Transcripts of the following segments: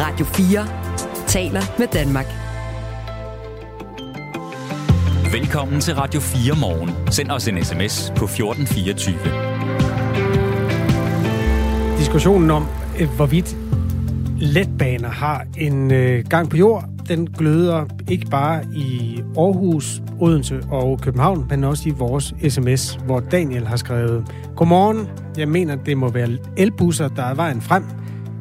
Radio 4 taler med Danmark. Velkommen til Radio 4 morgen. Send os en sms på 1424. Diskussionen om, øh, hvorvidt letbaner har en øh, gang på jord, den gløder ikke bare i Aarhus, Odense og København, men også i vores sms, hvor Daniel har skrevet, Godmorgen, jeg mener, det må være elbusser, der er vejen frem.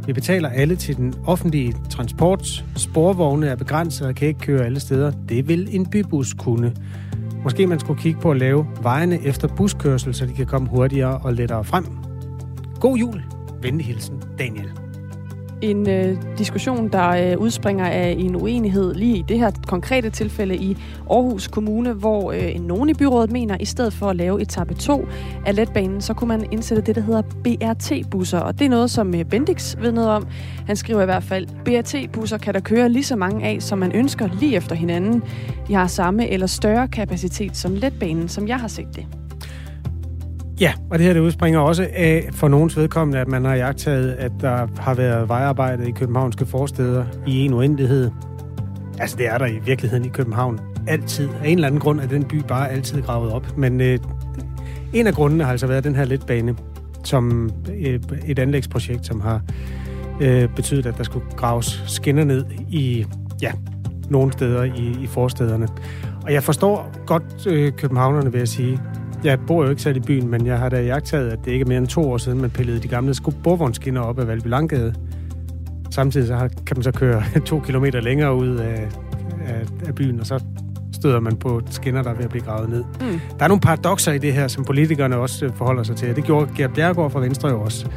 Vi betaler alle til den offentlige transport. Sporvogne er begrænset og kan ikke køre alle steder. Det vil en bybus kunne. Måske man skulle kigge på at lave vejene efter buskørsel, så de kan komme hurtigere og lettere frem. God jul. Venlig hilsen, Daniel. En øh, diskussion, der øh, udspringer af en uenighed lige i det her konkrete tilfælde i Aarhus Kommune, hvor øh, nogen i byrådet mener, at i stedet for at lave etape 2 af letbanen, så kunne man indsætte det, der hedder BRT-busser. Og det er noget, som øh, Bendix ved noget om. Han skriver i hvert fald, BRT-busser kan der køre lige så mange af, som man ønsker lige efter hinanden. De har samme eller større kapacitet som letbanen, som jeg har set det. Ja, og det her det udspringer også af for nogens vedkommende, at man har jagtet, at der har været vejarbejde i københavnske forsteder i en uendelighed. Altså, det er der i virkeligheden i København altid. Af en eller anden grund er den by bare altid gravet op. Men øh, en af grundene har altså været den her letbane, som øh, et anlægsprojekt, som har øh, betydet, at der skulle graves skinner ned i, ja, nogle steder i, i forstederne. Og jeg forstår godt øh, københavnerne, vil jeg sige. Jeg bor jo ikke selv i byen, men jeg har da jagtaget, at det ikke er mere end to år siden, man pillede de gamle sporvognskinner op af Valby Langgade. Samtidig så har, kan man så køre to kilometer længere ud af, af, af byen, og så støder man på skinner, der er ved at blive gravet ned. Mm. Der er nogle paradoxer i det her, som politikerne også øh, forholder sig til. Det gjorde Gert Bjergård fra Venstre jo også.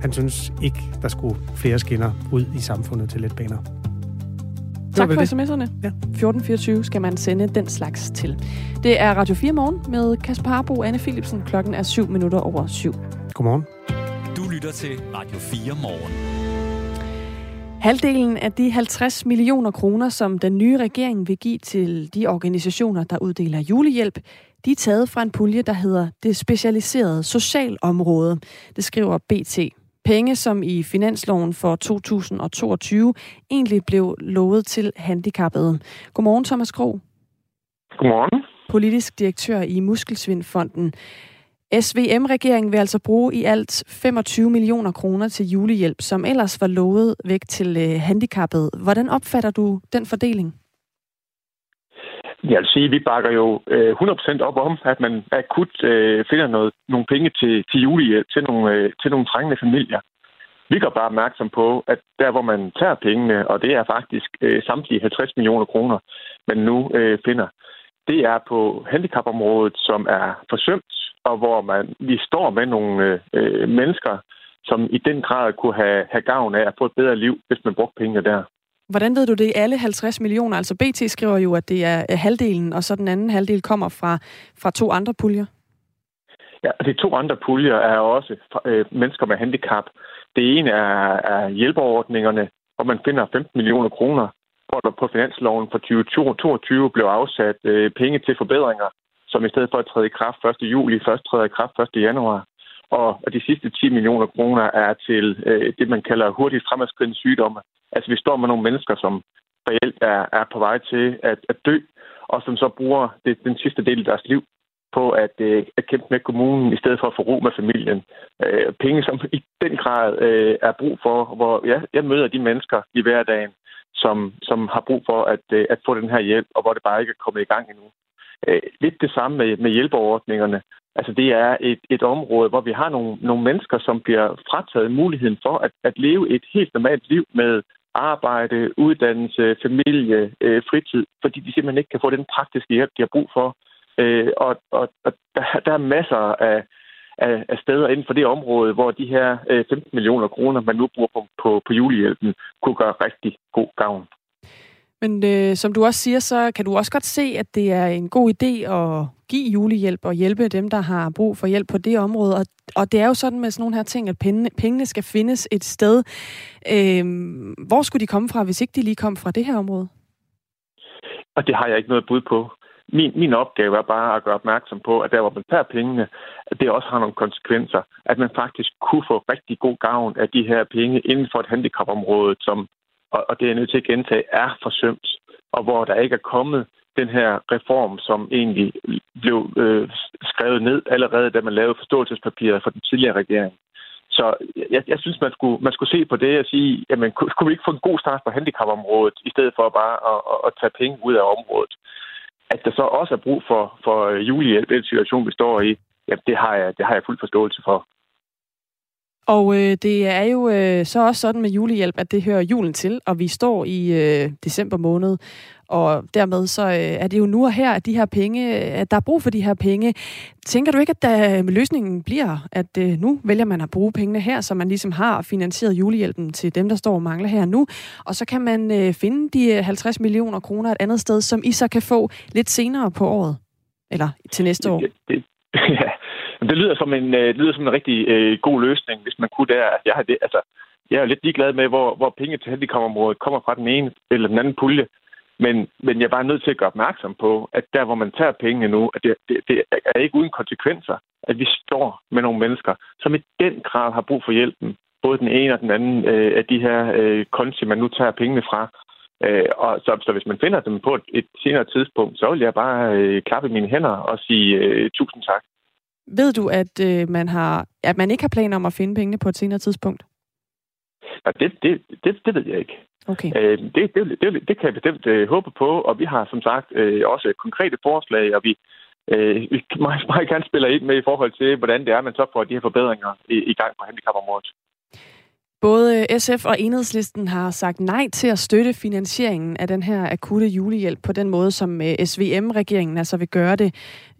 Han synes ikke, der skulle flere skinner ud i samfundet til letbaner. Tak for sms'erne. Ja. 1424 skal man sende den slags til. Det er Radio 4 morgen med Kasper Harbo Anne Philipsen. Klokken er 7 minutter over 7. Godmorgen. Du lytter til Radio 4 morgen. Halvdelen af de 50 millioner kroner, som den nye regering vil give til de organisationer, der uddeler julehjælp, de er taget fra en pulje, der hedder det specialiserede socialområde. Det skriver BT. Penge, som i finansloven for 2022 egentlig blev lovet til handicappede. Godmorgen, Thomas Kro. Godmorgen. Politisk direktør i Muskelsvindfonden. SVM-regeringen vil altså bruge i alt 25 millioner kroner til julehjælp, som ellers var lovet væk til øh, handicappede. Hvordan opfatter du den fordeling? Jeg vil sige, at vi bakker jo øh, 100% op om, at man akut øh, finder noget, nogle penge til, til julehjælp øh, til nogle, til nogle trængende familier. Vi går bare opmærksom på, at der, hvor man tager pengene, og det er faktisk øh, samtlige 50 millioner kroner, man nu øh, finder, det er på handicapområdet, som er forsømt, og hvor man vi står med nogle øh, mennesker, som i den grad kunne have, have gavn af at få et bedre liv, hvis man brugte pengene der. Hvordan ved du det? Alle 50 millioner, altså BT skriver jo, at det er halvdelen, og så den anden halvdel kommer fra, fra to andre puljer. Ja, altså, de to andre puljer er også øh, mennesker med handicap. Det ene er, er hjælpeordningerne, hvor man finder 15 millioner kroner, hvor der på finansloven for 2022 blev afsat øh, penge til forbedringer, som i stedet for at træde i kraft 1. juli, først træder i kraft 1. januar. Og de sidste 10 millioner kroner er til øh, det, man kalder hurtigt fremadskridende sygdomme. Altså vi står med nogle mennesker, som reelt er, er på vej til at, at dø, og som så bruger det, den sidste del af deres liv på at, øh, at kæmpe med kommunen, i stedet for at få ro med familien. Øh, penge, som i den grad øh, er brug for, hvor ja, jeg møder de mennesker i hverdagen, som, som har brug for at, øh, at få den her hjælp, og hvor det bare ikke er kommet i gang endnu. Øh, lidt det samme med, med hjælpeordningerne. Altså det er et, et område, hvor vi har nogle, nogle mennesker, som bliver frataget muligheden for at, at leve et helt normalt liv med arbejde, uddannelse, familie, øh, fritid, fordi de simpelthen ikke kan få den praktiske hjælp, de har brug for. Øh, og og, og der, der er masser af, af, af steder inden for det område, hvor de her øh, 15 millioner kroner, man nu bruger på, på, på julehjælpen, kunne gøre rigtig god gavn. Men øh, som du også siger, så kan du også godt se, at det er en god idé at give julehjælp og hjælpe dem, der har brug for hjælp på det område. Og, og det er jo sådan med sådan nogle her ting, at pengene, pengene skal findes et sted. Øh, hvor skulle de komme fra, hvis ikke de lige kom fra det her område? Og det har jeg ikke noget bud på. Min, min opgave er bare at gøre opmærksom på, at der, hvor man tager pengene, at det også har nogle konsekvenser. At man faktisk kunne få rigtig god gavn af de her penge inden for et handicapområde, som og, og det er jeg nødt til at gentage, er forsømt, og hvor der ikke er kommet den her reform, som egentlig blev øh, skrevet ned allerede, da man lavede forståelsespapiret for den tidligere regering. Så jeg, jeg synes, man skulle, man skulle se på det og sige, jamen, kunne vi ikke få en god start på handicapområdet, i stedet for bare at, at, at tage penge ud af området? At der så også er brug for, for julehjælp, den situation, vi står i, jamen, det har jeg, det har jeg fuld forståelse for. Og øh, det er jo øh, så også sådan med julehjælp, at det hører julen til, og vi står i øh, december måned, og dermed så øh, er det jo nu og her, at de her penge, øh, at der er brug for de her penge. Tænker du ikke, at der, øh, løsningen bliver, at øh, nu vælger man at bruge pengene her, så man ligesom har finansieret julehjælpen til dem, der står og mangler her nu, og så kan man øh, finde de øh, 50 millioner kroner et andet sted, som I så kan få lidt senere på året, eller til næste år? Det, det, ja, det lyder som en, øh, det lyder som en rigtig øh, god løsning, hvis man kunne der. Jeg, har det, altså, jeg er lidt ligeglad med, hvor, hvor penge til handicapområdet kommer fra den ene eller den anden pulje. Men, men jeg er bare nødt til at gøre opmærksom på, at der, hvor man tager pengene nu, at det, det, det er ikke uden konsekvenser, at vi står med nogle mennesker, som i den grad har brug for hjælpen. Både den ene og den anden øh, af de her øh, konti, man nu tager pengene fra. Øh, og så, så hvis man finder dem på et, et senere tidspunkt, så vil jeg bare øh, klappe mine hænder og sige øh, tusind tak. Ved du, at øh, man har, at man ikke har planer om at finde pengene på et senere tidspunkt? Ja, det, det, det, det ved jeg ikke. Okay. Øh, det, det, det, det kan jeg bestemt øh, håbe på, og vi har som sagt øh, også konkrete forslag, og vi, øh, vi meget, meget gerne spiller ind med i forhold til, hvordan det er, man så får de her forbedringer i, i gang på handicapområdet. Både SF og Enhedslisten har sagt nej til at støtte finansieringen af den her akutte julehjælp på den måde, som øh, SVM-regeringen altså vil gøre det.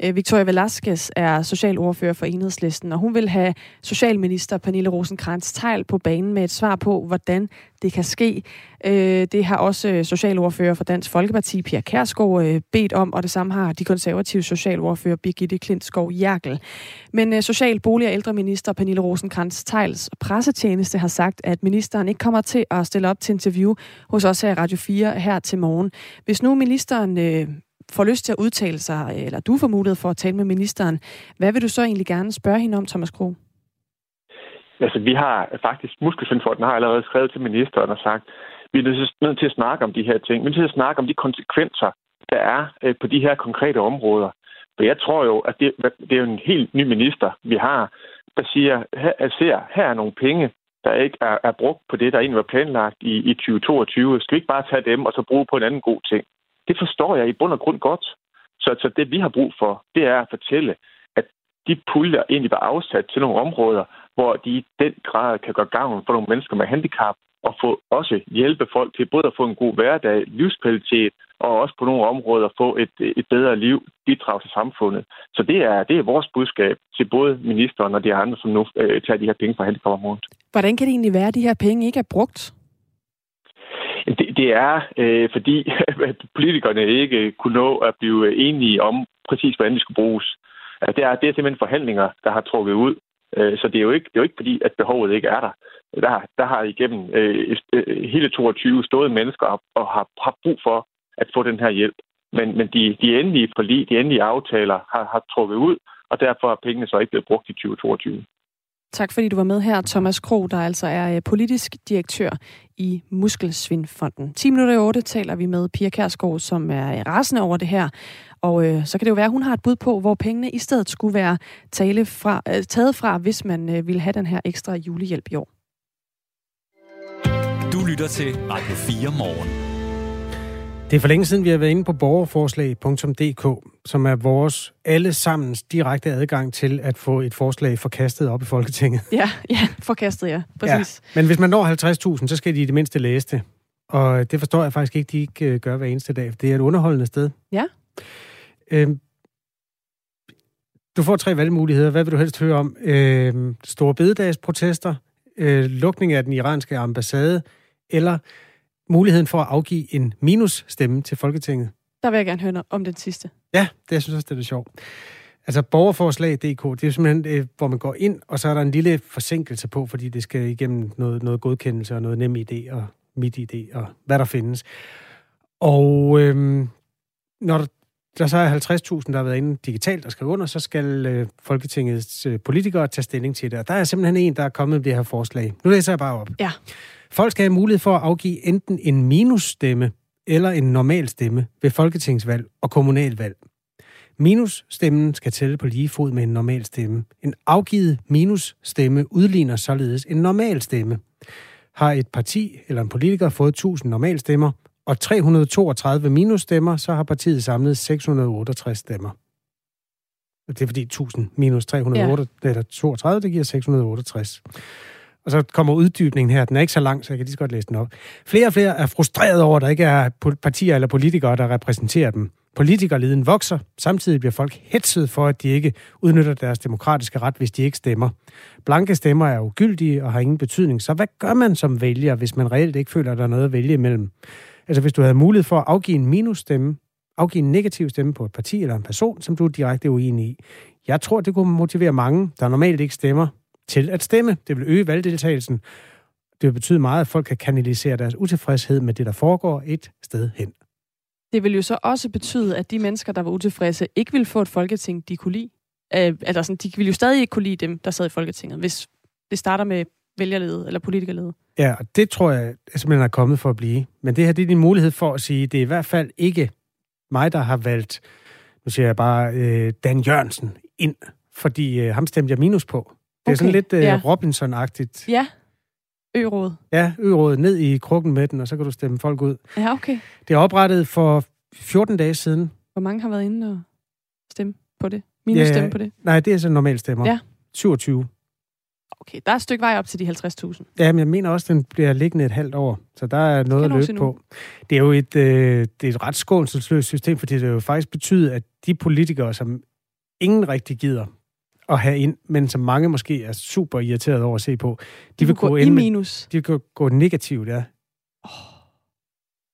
Øh, Victoria Velasquez er socialordfører for Enhedslisten, og hun vil have socialminister Pernille rosenkrantz teil på banen med et svar på, hvordan det kan ske. Øh, det har også øh, socialordfører for Dansk Folkeparti, Pia Kærsgaard, øh, bedt om, og det samme har de konservative socialordfører Birgitte Klintskov Jerkel. Men øh, social, bolig- og ældreminister Pernille rosenkrantz teils pressetjeneste har sagt, at ministeren ikke kommer til at stille op til interview hos os her i Radio 4 her til morgen. Hvis nu ministeren får lyst til at udtale sig, eller du får mulighed for at tale med ministeren, hvad vil du så egentlig gerne spørge hende om, Thomas Kroh? Altså, vi har faktisk, Muskelsvindfonden har allerede skrevet til ministeren og sagt, vi er nødt til at snakke om de her ting. Vi er nødt til at snakke om de konsekvenser, der er øh, på de her konkrete områder. For jeg tror jo, at det, det er jo en helt ny minister, vi har, der siger, her, ser, her er nogle penge, der ikke er, er brugt på det, der egentlig var planlagt i, i 2022. Skal vi ikke bare tage dem og så bruge på en anden god ting? Det forstår jeg i bund og grund godt. Så, så det, vi har brug for, det er at fortælle, de puljer egentlig var afsat til nogle områder, hvor de i den grad kan gøre gavn for nogle mennesker med handicap, og få også hjælpe folk til både at få en god hverdag, livskvalitet, og også på nogle områder få et, et bedre liv, bidrag til samfundet. Så det er, det er vores budskab til både ministeren og de andre, som nu øh, tager de her penge fra handicapområdet. Hvordan kan det egentlig være, at de her penge ikke er brugt? Det, det er, øh, fordi politikerne ikke kunne nå at blive enige om præcis, hvordan de skulle bruges. Altså, det, er, det er simpelthen forhandlinger, der har trukket ud. Øh, så det er, jo ikke, det er jo ikke fordi, at behovet ikke er der. Der, der har igennem øh, øh hele 22 stået mennesker og har, har brug for at få den her hjælp. Men, men de, de endelige forlig, de endelige aftaler har, har trukket ud, og derfor er pengene så ikke blevet brugt i 2022. Tak fordi du var med her, Thomas Kro, der altså er øh, politisk direktør i Muskelsvindfonden. 10 minutter i 8 taler vi med Pia Kærsgaard, som er øh, rasende over det her. Og øh, så kan det jo være, at hun har et bud på, hvor pengene i stedet skulle være tale fra, øh, taget fra, hvis man øh, ville have den her ekstra julehjælp i år. Du lytter til Radio 4 morgen. Det er for længe siden, vi har været inde på borgerforslag.dk, som er vores allesammens direkte adgang til at få et forslag forkastet op i Folketinget. Ja, ja forkastet, ja. Præcis. Ja. Men hvis man når 50.000, så skal de i det mindste læse det. Og det forstår jeg faktisk ikke, de ikke øh, gør hver eneste dag. Det er et underholdende sted. Ja. Øhm, du får tre valgmuligheder. Hvad vil du helst høre om? Øhm, store bededagsprotester, øh, lukning af den iranske ambassade, eller muligheden for at afgive en minusstemme til Folketinget. Der vil jeg gerne høre om den sidste. Ja, det jeg synes også, det er sjovt. Altså borgerforslag.dk, det er simpelthen, øh, hvor man går ind, og så er der en lille forsinkelse på, fordi det skal igennem noget, noget godkendelse og noget nem idé og mit idé og hvad der findes. Og øhm, når der, der så er 50.000, der har været inde digitalt og skrive under, så skal øh, Folketingets øh, politikere tage stilling til det. Og der er simpelthen en, der er kommet med det her forslag. Nu læser jeg bare op. Ja. Folk skal have mulighed for at afgive enten en minusstemme eller en normal stemme ved folketingsvalg og kommunalvalg. Minusstemmen skal tælle på lige fod med en normal stemme. En afgivet minusstemme udligner således en normal stemme. Har et parti eller en politiker fået 1000 normalstemmer og 332 minusstemmer, så har partiet samlet 668 stemmer. Det er fordi 1000 minus 332, ja. det giver 668. Og så kommer uddybningen her. Den er ikke så lang, så jeg kan lige så godt læse den op. Flere og flere er frustreret over, at der ikke er partier eller politikere, der repræsenterer dem. Politikerleden vokser. Samtidig bliver folk hetset for, at de ikke udnytter deres demokratiske ret, hvis de ikke stemmer. Blanke stemmer er ugyldige og har ingen betydning. Så hvad gør man som vælger, hvis man reelt ikke føler, at der er noget at vælge imellem? Altså hvis du havde mulighed for at afgive en minusstemme, afgive en negativ stemme på et parti eller en person, som du er direkte uenig i. Jeg tror, det kunne motivere mange, der normalt ikke stemmer, til at stemme. Det vil øge valgdeltagelsen. Det vil betyde meget, at folk kan kanalisere deres utilfredshed med det, der foregår et sted hen. Det vil jo så også betyde, at de mennesker, der var utilfredse, ikke vil få et folketing, de kunne lide. Øh, altså sådan, de vil jo stadig ikke kunne lide dem, der sad i Folketinget, hvis det starter med vælgerlede eller politikerlede. Ja, og det tror jeg simpelthen er kommet for at blive. Men det her det er din mulighed for at sige, det er i hvert fald ikke mig, der har valgt, nu siger jeg bare, øh, Dan Jørgensen ind, fordi øh, ham stemte jeg minus på. Det er okay, sådan lidt øh, ja. Robinson-agtigt. Ja, Ø-råd. Ja, Ø-råd ned i krukken med den, og så kan du stemme folk ud. Ja, okay. Det er oprettet for 14 dage siden. Hvor mange har været inde og stemme på det? Minus ja, stemme på det? Nej, det er så normalt stemmer. Ja. 27. Okay, der er et stykke vej op til de 50.000. Ja, men jeg mener også, at den bliver liggende et halvt år, så der er noget at løbe på. Det er jo et, øh, det er et ret skånselsløst system, fordi det jo faktisk betyder, at de politikere, som ingen rigtig gider at have ind, men som mange måske er super irriteret over at se på, de, de vil gå, gå i minus. De vil gå, negativt, ja. Oh.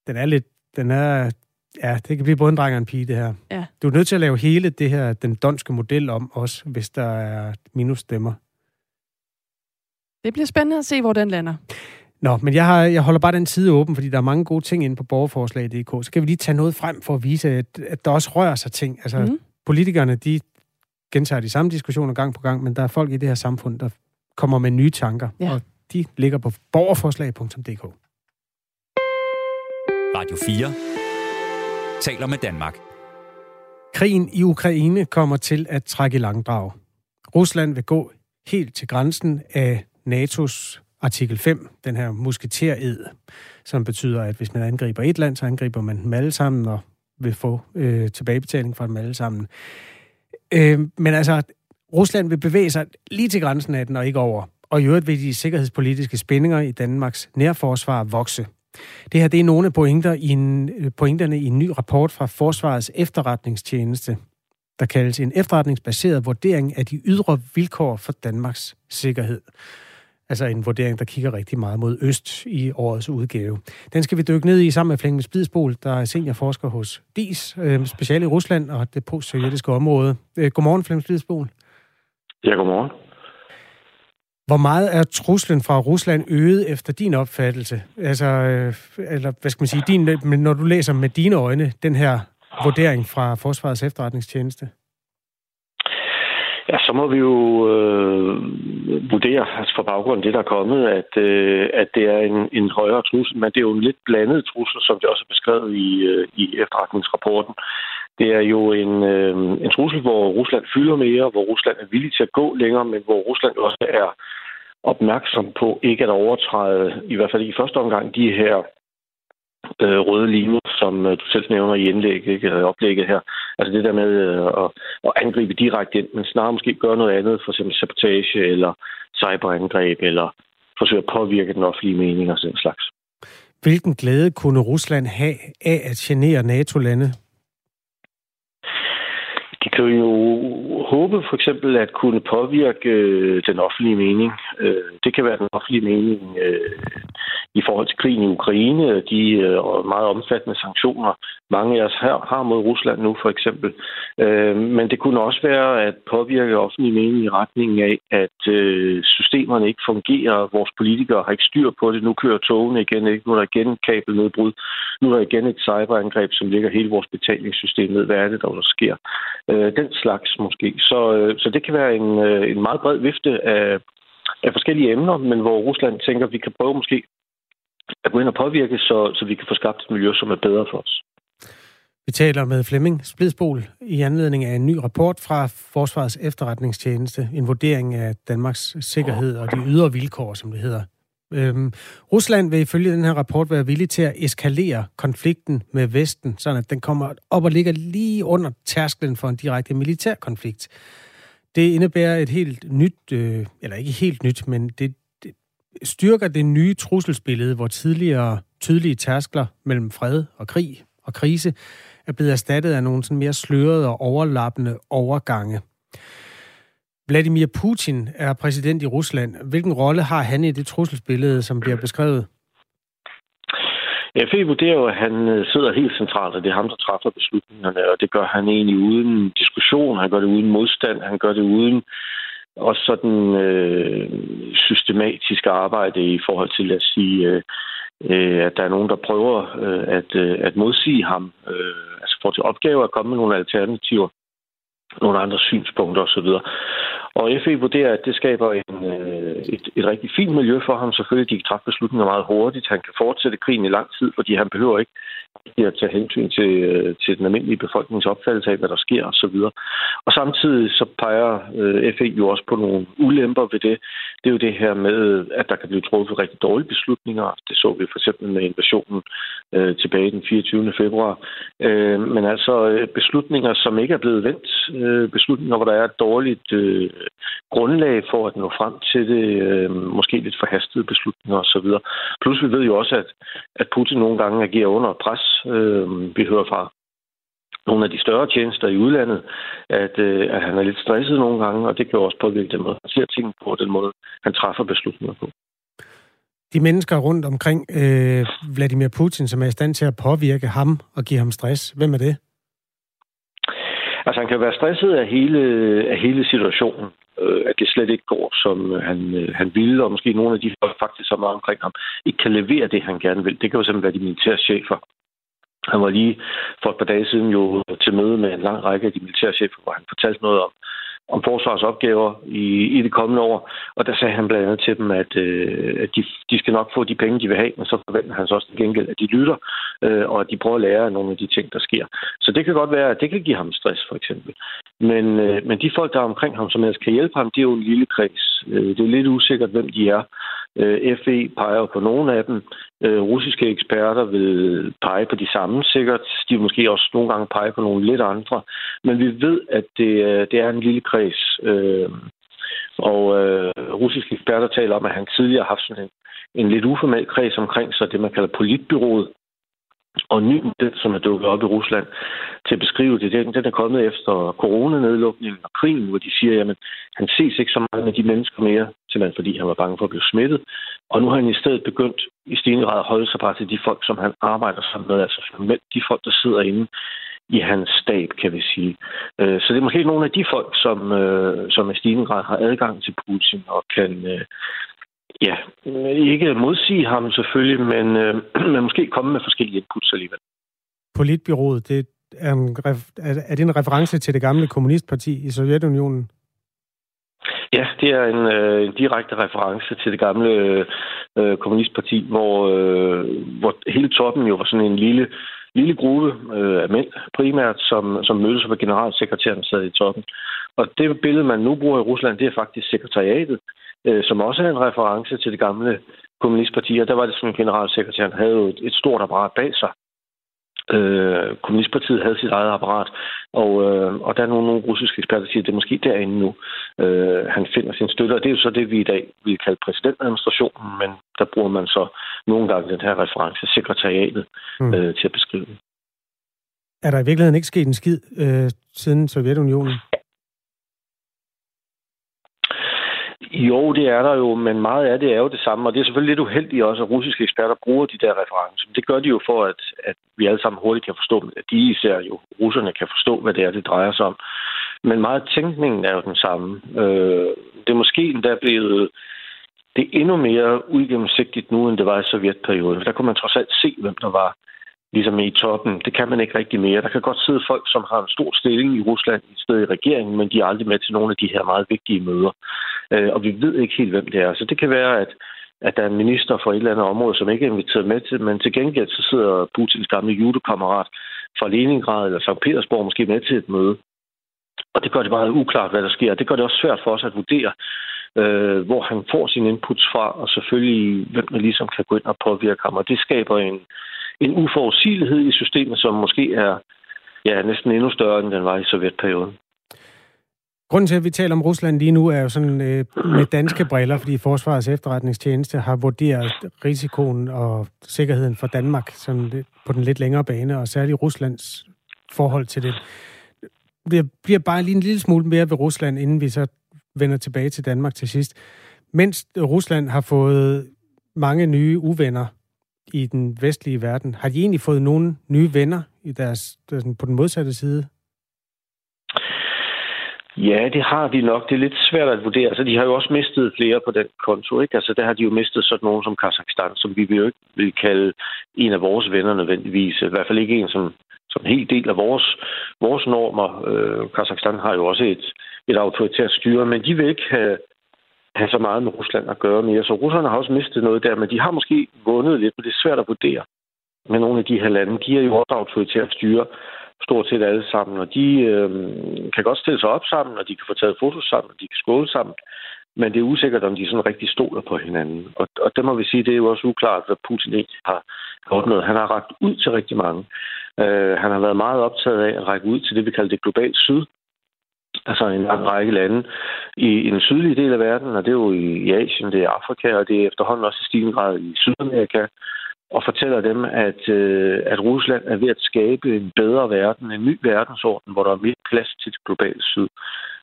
Den er lidt, den er, ja, det kan blive både en dreng og en pige, det her. Ja. Du er nødt til at lave hele det her, den donske model om også, hvis der er minusstemmer. Det bliver spændende at se, hvor den lander. Nå, men jeg, har, jeg holder bare den side åben, fordi der er mange gode ting inde på borgerforslag.dk. Så kan vi lige tage noget frem for at vise, at, at der også rører sig ting. Altså, mm. politikerne, de gentager de samme diskussioner gang på gang, men der er folk i det her samfund, der kommer med nye tanker, ja. og de ligger på borgerforslag.dk. Radio 4 taler med Danmark. Krigen i Ukraine kommer til at trække i langdrag. Rusland vil gå helt til grænsen af NATO's artikel 5, den her musketered, som betyder, at hvis man angriber et land, så angriber man dem alle sammen og vil få øh, tilbagebetaling fra dem alle sammen. Øh, men altså, Rusland vil bevæge sig lige til grænsen af den og ikke over. Og i øvrigt vil de sikkerhedspolitiske spændinger i Danmarks nærforsvar vokse. Det her det er nogle af pointer i en, øh, pointerne i en ny rapport fra Forsvarets efterretningstjeneste, der kaldes en efterretningsbaseret vurdering af de ydre vilkår for Danmarks sikkerhed. Altså en vurdering, der kigger rigtig meget mod øst i årets udgave. Den skal vi dykke ned i sammen med Flemming Spidsbol, der er seniorforsker hos DIS, øh, speciale i Rusland og det postsovjetiske område. Øh, godmorgen, Flemming Spidsbol. Ja, godmorgen. Hvor meget er truslen fra Rusland øget efter din opfattelse? Altså, øh, eller hvad skal man sige, din, når du læser med dine øjne den her vurdering fra Forsvarets efterretningstjeneste? Ja, så må vi jo øh, vurdere altså for baggrunden det, der er kommet, at, øh, at det er en, en højere trussel, men det er jo en lidt blandet trussel, som det også er beskrevet i, øh, i efterretningsrapporten. Det er jo en, øh, en trussel, hvor Rusland fylder mere, hvor Rusland er villig til at gå længere, men hvor Rusland også er opmærksom på ikke at overtræde, i hvert fald i første omgang, de her øh, røde linjer, som øh, du selv nævner i indlæg, ikke, øh, oplægget her. Altså det der med øh, at, at angribe direkte ind, men snarere måske gøre noget andet, for eksempel sabotage eller cyberangreb, eller forsøge at påvirke den offentlige mening og sådan slags. Hvilken glæde kunne Rusland have af at genere NATO-lande de kan jo håbe for eksempel at kunne påvirke øh, den offentlige mening. Øh, det kan være den offentlige mening øh, i forhold til krigen i Ukraine, de øh, meget omfattende sanktioner, mange af os her har mod Rusland nu for eksempel. Øh, men det kunne også være at påvirke offentlig mening i retningen af, at øh, systemerne ikke fungerer. Vores politikere har ikke styr på det. Nu kører togene igen. Ikke? Nu er der igen kabelnedbrud. Nu er der igen et cyberangreb, som ligger hele vores betalingssystem ned. Hvad er det, der, der sker? Øh, den slags måske. Så, øh, så det kan være en, øh, en meget bred vifte af, af forskellige emner, men hvor Rusland tænker, at vi kan prøve måske at gå ind og påvirke, så, så vi kan få skabt et miljø, som er bedre for os. Vi taler med Flemming Splidsbol i anledning af en ny rapport fra Forsvarets efterretningstjeneste. En vurdering af Danmarks sikkerhed og de ydre vilkår, som det hedder. Øhm, Rusland vil ifølge den her rapport være villig til at eskalere konflikten med Vesten, sådan at den kommer op og ligger lige under tærsklen for en direkte militær konflikt. Det indebærer et helt nyt, øh, eller ikke helt nyt, men det, det styrker det nye trusselsbillede, hvor tidligere tydelige tærskler mellem fred og krig og krise er blevet erstattet af nogle sådan mere slørede og overlappende overgange. Vladimir Putin er præsident i Rusland. Hvilken rolle har han i det trusselsbillede, som bliver beskrevet? FE vurderer jo, at han øh, sidder helt centralt, og det er ham, der træffer beslutningerne, og det gør han egentlig uden diskussion, han gør det uden modstand, han gør det uden også sådan øh, systematisk arbejde i forhold til at sige, øh, øh, at der er nogen, der prøver øh, at, øh, at modsige ham, øh, får til opgave at komme med nogle alternativer, nogle andre synspunkter osv. Og FE vurderer, at det skaber en, øh, et, et rigtig fint miljø for ham. Selvfølgelig, de kan træffe beslutninger meget hurtigt. Han kan fortsætte krigen i lang tid, fordi han behøver ikke at tage hensyn til, øh, til den almindelige befolknings opfattelse af, hvad der sker osv. Og samtidig så peger øh, FE jo også på nogle ulemper ved det. Det er jo det her med, at der kan blive truffet rigtig dårlige beslutninger. Det så vi for eksempel med invasionen øh, tilbage den 24. februar. Øh, men altså øh, beslutninger, som ikke er blevet vendt. Øh, beslutninger, hvor der er et dårligt øh, grundlag for at nå frem til det. Øh, måske lidt forhastede beslutninger osv. Plus vi ved jo også, at, at Putin nogle gange agerer under pres. Øh, vi hører fra nogle af de større tjenester i udlandet, at, øh, at han er lidt stresset nogle gange, og det kan også påvirke den måde, han ser ting på, den måde, han træffer beslutninger på. De mennesker rundt omkring øh, Vladimir Putin, som er i stand til at påvirke ham og give ham stress, hvem er det? Altså, han kan være stresset af hele, af hele situationen. Øh, at det slet ikke går, som han, øh, han ville, og måske nogle af de folk faktisk, som er omkring ham, ikke kan levere det, han gerne vil. Det kan jo simpelthen være de militære chefer, han var lige for et par dage siden jo til møde med en lang række af de militære chefer, hvor han fortalte noget om, om forsvars opgaver i, i det kommende år. Og der sagde han blandt andet til dem, at, øh, at de, de skal nok få de penge, de vil have, men så forventer han så også til gengæld, at de lytter, øh, og at de prøver at lære af nogle af de ting, der sker. Så det kan godt være, at det kan give ham stress, for eksempel. Men, øh, men de folk, der er omkring ham, som ellers kan hjælpe ham, det er jo en lille kreds. Øh, det er lidt usikkert, hvem de er. Øh, FE peger på nogle af dem. Øh, russiske eksperter vil pege på de samme sikkert. De vil måske også nogle gange pege på nogle lidt andre. Men vi ved, at det, øh, det er en lille kreds. Og øh, russiske eksperter taler om, at han tidligere har haft sådan en, en lidt uformel kreds omkring sig, det man kalder politbyrået, og ny model, som er dukket op i Rusland, til at beskrive det, den, den er kommet efter coronanedlukningen og krigen, hvor de siger, at han ses ikke så meget med de mennesker mere, simpelthen fordi han var bange for at blive smittet. Og nu har han i stedet begyndt i stigende grad at holde sig bare til de folk, som han arbejder sammen med, altså de folk, der sidder inde i hans stab, kan vi sige. Øh, så det er måske nogle af de folk, som, øh, som i stigende grad har adgang til Putin og kan, øh, Ja, ikke modsige ham selvfølgelig, men, øh, men måske komme med forskellige inputs alligevel. Politbyrået, det er, en, er det en reference til det gamle kommunistparti i Sovjetunionen? Ja, det er en, øh, en direkte reference til det gamle øh, kommunistparti, hvor, øh, hvor hele toppen jo var sådan en lille, lille gruppe øh, af mænd primært, som, som mødtes, hvor generalsekretæren sad i toppen. Og det billede, man nu bruger i Rusland, det er faktisk sekretariatet, øh, som også er en reference til det gamle kommunistparti, og der var det som generalsekretæren havde et, et stort apparat bag sig. Øh, kommunistpartiet havde sit eget apparat, og, øh, og der er nogle, nogle russiske eksperter, der siger, at det er måske derinde nu, øh, han finder sin støtte, og det er jo så det, vi i dag vil kalde præsidentadministrationen, men der bruger man så nogle gange den her reference, sekretariatet, mm. øh, til at beskrive det. Er der i virkeligheden ikke sket en skid øh, siden Sovjetunionen? Jo, det er der jo, men meget af det er jo det samme, og det er selvfølgelig lidt uheldigt også, at russiske eksperter bruger de der referencer. Men det gør de jo for, at, at vi alle sammen hurtigt kan forstå, at de især jo, russerne kan forstå, hvad det er, det drejer sig om. Men meget af tænkningen er jo den samme. Øh, det er måske endda blevet det er endnu mere uigennemsigtigt nu, end det var i sovjetperioden. Der kunne man trods alt se, hvem der var ligesom i toppen. Det kan man ikke rigtig mere. Der kan godt sidde folk, som har en stor stilling i Rusland, i stedet i regeringen, men de er aldrig med til nogle af de her meget vigtige møder. Øh, og vi ved ikke helt, hvem det er. Så det kan være, at at der er en minister for et eller andet område, som ikke er inviteret med til, men til gengæld så sidder Putins gamle judekammerat fra Leningrad eller St. Petersborg måske med til et møde. Og det gør det meget uklart, hvad der sker. Det gør det også svært for os at vurdere, øh, hvor han får sin inputs fra, og selvfølgelig, hvem der ligesom kan gå ind og påvirke ham. Og det skaber en, en uforudsigelighed i systemet, som måske er ja, næsten endnu større, end den var i sovjetperioden. Grunden til, at vi taler om Rusland lige nu, er jo sådan øh, med danske briller, fordi Forsvarets efterretningstjeneste har vurderet risikoen og sikkerheden for Danmark sådan på den lidt længere bane, og særligt Ruslands forhold til det. Det bliver bare lige en lille smule mere ved Rusland, inden vi så vender tilbage til Danmark til sidst. Mens Rusland har fået mange nye uvenner i den vestlige verden, har de egentlig fået nogle nye venner i deres, på den modsatte side Ja, det har de nok. Det er lidt svært at vurdere. Altså, de har jo også mistet flere på den konto, ikke? Altså, der har de jo mistet sådan nogen som Kazakhstan, som vi jo ikke vil kalde en af vores venner nødvendigvis. I hvert fald ikke en, som, som helt del af vores, vores normer. Øh, Kazakhstan har jo også et, et autoritært styre, men de vil ikke have, have så meget med Rusland at gøre mere. Så russerne har også mistet noget der, men de har måske vundet lidt, men det er svært at vurdere med nogle af de her lande. De er jo også autoritært styre, stort set alle sammen, og de øh, kan godt stille sig op sammen, og de kan få taget fotos sammen, og de kan skåle sammen, men det er usikkert, om de sådan rigtig stoler på hinanden. Og, og det må vi sige, det er jo også uklart, hvad Putin egentlig har noget. Han har ragt ud til rigtig mange. Øh, han har været meget optaget af at række ud til det, vi kalder det globale syd, altså en lang række lande i, i den sydlige del af verden, og det er jo i Asien, det er Afrika, og det er efterhånden også i stigende grad i Sydamerika, og fortæller dem, at, øh, at Rusland er ved at skabe en bedre verden, en ny verdensorden, hvor der er mere plads til det globale syd,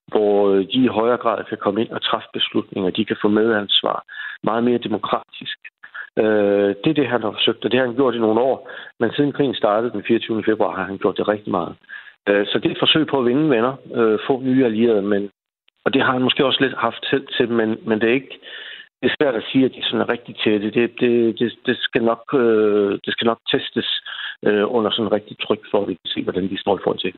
hvor øh, de i højere grad kan komme ind og træffe beslutninger, de kan få medansvar, meget mere demokratisk. Øh, det er det, han har forsøgt, og det har han gjort i nogle år, men siden krigen startede den 24. februar, har han gjort det rigtig meget. Øh, så det er et forsøg på at vinde venner, øh, få nye allierede, men, og det har han måske også lidt haft selv til, men, men det er ikke det er svært at sige, at de sådan er rigtig tætte. Det, det, det, det, skal, nok, øh, det skal nok testes øh, under sådan rigtig tryk, for at vi kan se, hvordan de står i forhold til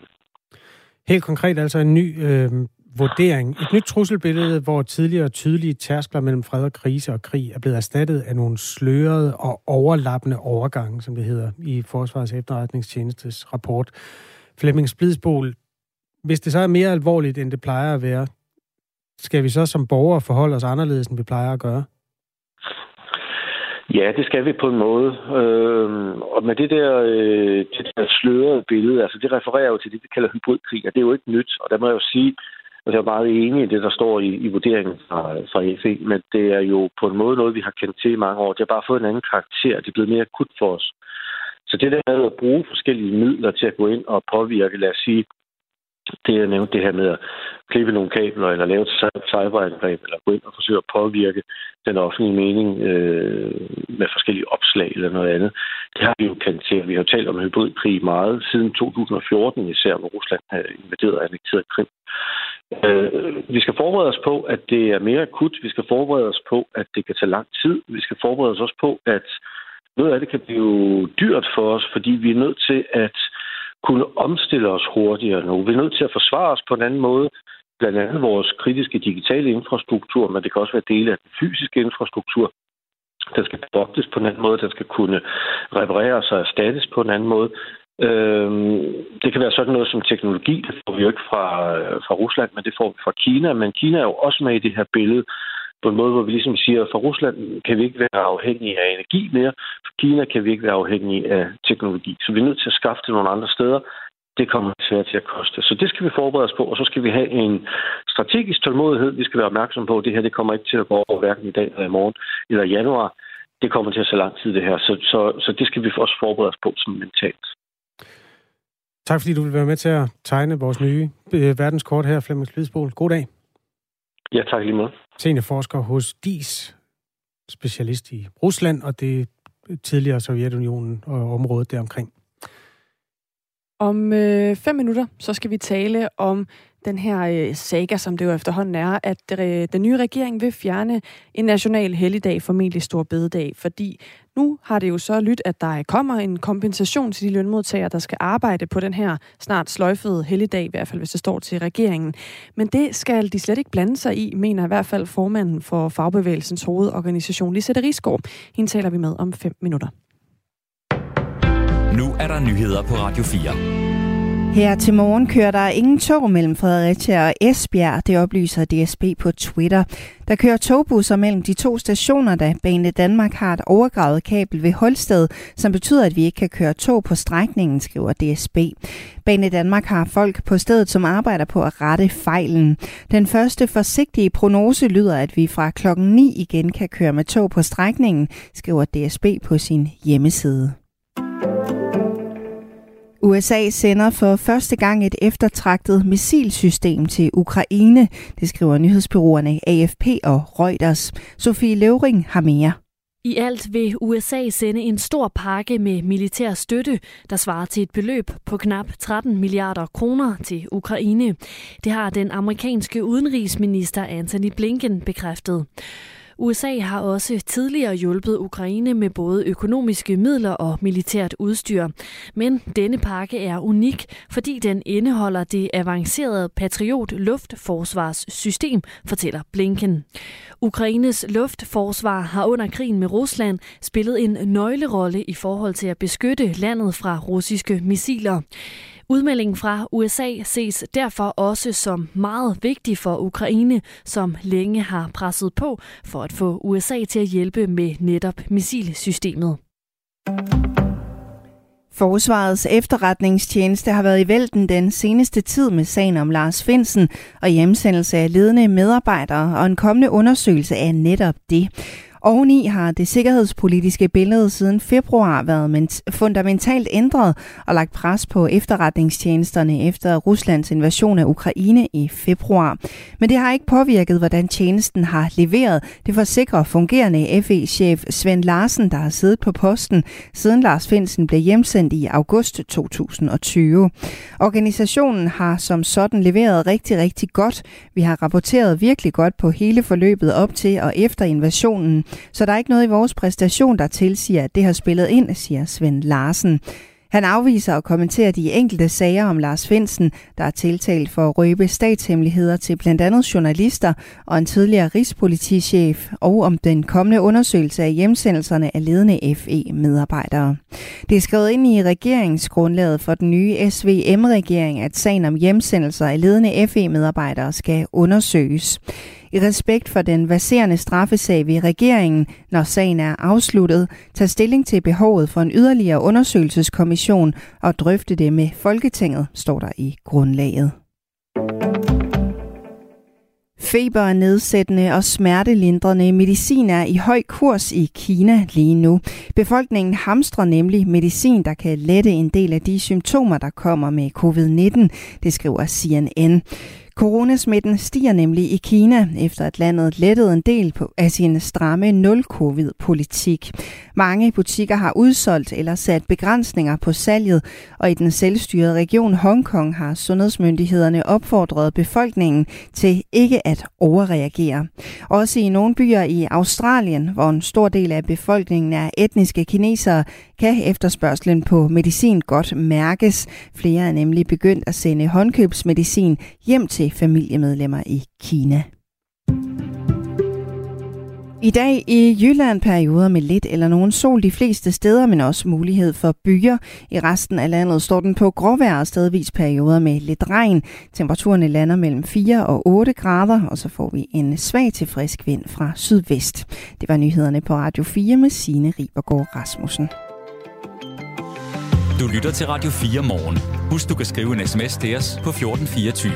Helt konkret altså en ny øh, vurdering. Et nyt trusselbillede, hvor tidligere tydelige tærskler mellem fred og krise og krig er blevet erstattet af nogle slørede og overlappende overgange, som det hedder i Forsvarets efterretningstjenestes rapport. Flemming Splidsbol, hvis det så er mere alvorligt, end det plejer at være, skal vi så som borgere forholde os anderledes, end vi plejer at gøre? Ja, det skal vi på en måde. Øh, og med det der, øh, det der slørede billede, altså det refererer jo til det, vi kalder hybridkrig, og det er jo ikke nyt. Og der må jeg jo sige, at jeg er meget enig i det, der står i, i vurderingen fra, fra FE, men det er jo på en måde noget, vi har kendt til i mange år. Det har bare fået en anden karakter. Det er blevet mere akut for os. Så det der med at bruge forskellige midler til at gå ind og påvirke, lad os sige, det jeg nævnte, det her med at klippe nogle kabler, eller lave et cyberangreb, eller gå ind og forsøge at påvirke den offentlige mening øh, med forskellige opslag eller noget andet. Det har vi jo kendt til. Vi har talt om hybridkrig meget siden 2014, især hvor Rusland har invaderet og annekteret Krim. Øh, vi skal forberede os på, at det er mere akut. Vi skal forberede os på, at det kan tage lang tid. Vi skal forberede os også på, at noget af det kan blive dyrt for os, fordi vi er nødt til at kunne omstille os hurtigere nu. Vi er nødt til at forsvare os på en anden måde, blandt andet vores kritiske digitale infrastruktur, men det kan også være dele af den fysiske infrastruktur. Den skal bogtes på en anden måde, den skal kunne repareres og erstattes på en anden måde. Øhm, det kan være sådan noget som teknologi, det får vi jo ikke fra, øh, fra Rusland, men det får vi fra Kina. Men Kina er jo også med i det her billede, på en måde, hvor vi ligesom siger, at for Rusland kan vi ikke være afhængige af energi mere, for Kina kan vi ikke være afhængige af teknologi. Så vi er nødt til at skaffe det nogle andre steder. Det kommer svært til at koste. Så det skal vi forberede os på, og så skal vi have en strategisk tålmodighed. Vi skal være opmærksom på, at det her det kommer ikke til at gå over hverken i dag eller i morgen eller i januar. Det kommer til at tage lang tid, det her. Så, så, så det skal vi også forberede os på som mentalt. Tak fordi du vil være med til at tegne vores nye øh, verdenskort her, Flemming Slidsbol. God dag. Ja, tak lige måde. Seniorforsker hos DIS, specialist i Rusland og det tidligere Sovjetunionen og området deromkring. Om øh, fem minutter, så skal vi tale om den her øh, saga, som det jo efterhånden er, at øh, den nye regering vil fjerne en national helligdag, formentlig stor bededag, fordi nu har det jo så lyttet, at der kommer en kompensation til de lønmodtagere, der skal arbejde på den her snart sløjfede helligdag, i hvert fald hvis det står til regeringen. Men det skal de slet ikke blande sig i, mener i hvert fald formanden for fagbevægelsens hovedorganisation, Lisette Risgaard. Hende taler vi med om fem minutter. Nu er der nyheder på Radio 4. Her til morgen kører der ingen tog mellem Fredericia og Esbjerg, det oplyser DSB på Twitter. Der kører togbusser mellem de to stationer, da Bane Danmark har et overgravet kabel ved Holsted, som betyder, at vi ikke kan køre tog på strækningen, skriver DSB. Bane Danmark har folk på stedet, som arbejder på at rette fejlen. Den første forsigtige prognose lyder, at vi fra klokken 9 igen kan køre med tog på strækningen, skriver DSB på sin hjemmeside. USA sender for første gang et eftertragtet missilsystem til Ukraine, det skriver nyhedsbyråerne AFP og Reuters. Sofie Løvring har mere. I alt vil USA sende en stor pakke med militær støtte, der svarer til et beløb på knap 13 milliarder kroner til Ukraine. Det har den amerikanske udenrigsminister Anthony Blinken bekræftet. USA har også tidligere hjulpet Ukraine med både økonomiske midler og militært udstyr. Men denne pakke er unik, fordi den indeholder det avancerede Patriot luftforsvarssystem, fortæller Blinken. Ukraines luftforsvar har under krigen med Rusland spillet en nøglerolle i forhold til at beskytte landet fra russiske missiler. Udmeldingen fra USA ses derfor også som meget vigtig for Ukraine, som længe har presset på for at få USA til at hjælpe med netop missilsystemet. Forsvarets efterretningstjeneste har været i vælten den seneste tid med sagen om Lars Finsen og hjemsendelse af ledende medarbejdere og en kommende undersøgelse af netop det. Oveni har det sikkerhedspolitiske billede siden februar været fundamentalt ændret og lagt pres på efterretningstjenesterne efter Ruslands invasion af Ukraine i februar. Men det har ikke påvirket, hvordan tjenesten har leveret. Det forsikrer fungerende FE-chef Svend Larsen, der har siddet på posten siden Lars Finsen blev hjemsendt i august 2020. Organisationen har som sådan leveret rigtig, rigtig godt. Vi har rapporteret virkelig godt på hele forløbet op til og efter invasionen. Så der er ikke noget i vores præstation, der tilsiger, at det har spillet ind, siger Svend Larsen. Han afviser og kommenterer de enkelte sager om Lars Finsen, der er tiltalt for at røbe statshemmeligheder til blandt andet journalister og en tidligere rigspolitichef, og om den kommende undersøgelse af hjemsendelserne af ledende FE-medarbejdere. Det er skrevet ind i regeringsgrundlaget for den nye SVM-regering, at sagen om hjemsendelser af ledende FE-medarbejdere skal undersøges. I respekt for den baserende straffesag vil regeringen, når sagen er afsluttet, tage stilling til behovet for en yderligere undersøgelseskommission og drøfte det med Folketinget, står der i grundlaget. Feber nedsættende og smertelindrende medicin er i høj kurs i Kina lige nu. Befolkningen hamstrer nemlig medicin, der kan lette en del af de symptomer, der kommer med covid-19, det skriver CNN. Coronasmitten stiger nemlig i Kina, efter at landet lettede en del på af sin stramme nul-covid-politik. Mange butikker har udsolgt eller sat begrænsninger på salget, og i den selvstyrede region Hongkong har sundhedsmyndighederne opfordret befolkningen til ikke at overreagere. Også i nogle byer i Australien, hvor en stor del af befolkningen er etniske kinesere, kan efterspørgselen på medicin godt mærkes. Flere er nemlig begyndt at sende håndkøbsmedicin hjem til familiemedlemmer i Kina. I dag i Jylland perioder med lidt eller nogen sol de fleste steder, men også mulighed for byer. I resten af landet står den på gråvejr og stedvis perioder med lidt regn. Temperaturen lander mellem 4 og 8 grader, og så får vi en svag til frisk vind fra sydvest. Det var nyhederne på Radio 4 med Signe Ribergaard Rasmussen. Du lytter til Radio 4 morgen. Husk, du kan skrive en sms til os på 1424.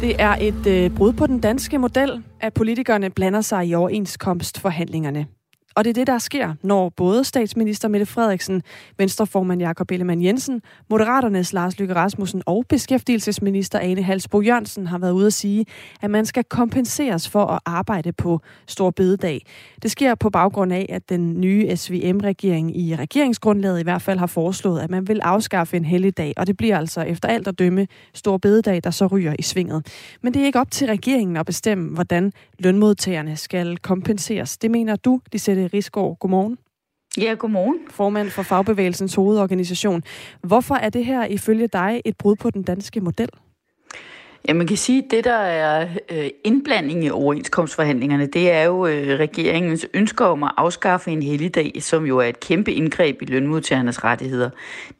Det er et øh, brud på den danske model, at politikerne blander sig i overenskomstforhandlingerne. Og det er det, der sker, når både statsminister Mette Frederiksen, Venstreformand Jakob Ellemann Jensen, Moderaternes Lars Lykke Rasmussen og beskæftigelsesminister Ane Halsbo Jørgensen har været ude at sige, at man skal kompenseres for at arbejde på Stor Bededag. Det sker på baggrund af, at den nye SVM-regering i regeringsgrundlaget i hvert fald har foreslået, at man vil afskaffe en helligdag, og det bliver altså efter alt at dømme Stor Bededag, der så ryger i svinget. Men det er ikke op til regeringen at bestemme, hvordan lønmodtagerne skal kompenseres. Det mener du, Lisette Risgaard. Godmorgen. Ja, godmorgen. Formand for Fagbevægelsens hovedorganisation. Hvorfor er det her ifølge dig et brud på den danske model? Ja, man kan sige, at det, der er øh, indblanding i overenskomstforhandlingerne, det er jo øh, regeringens ønsker om at afskaffe en helligdag, som jo er et kæmpe indgreb i lønmodtagernes rettigheder.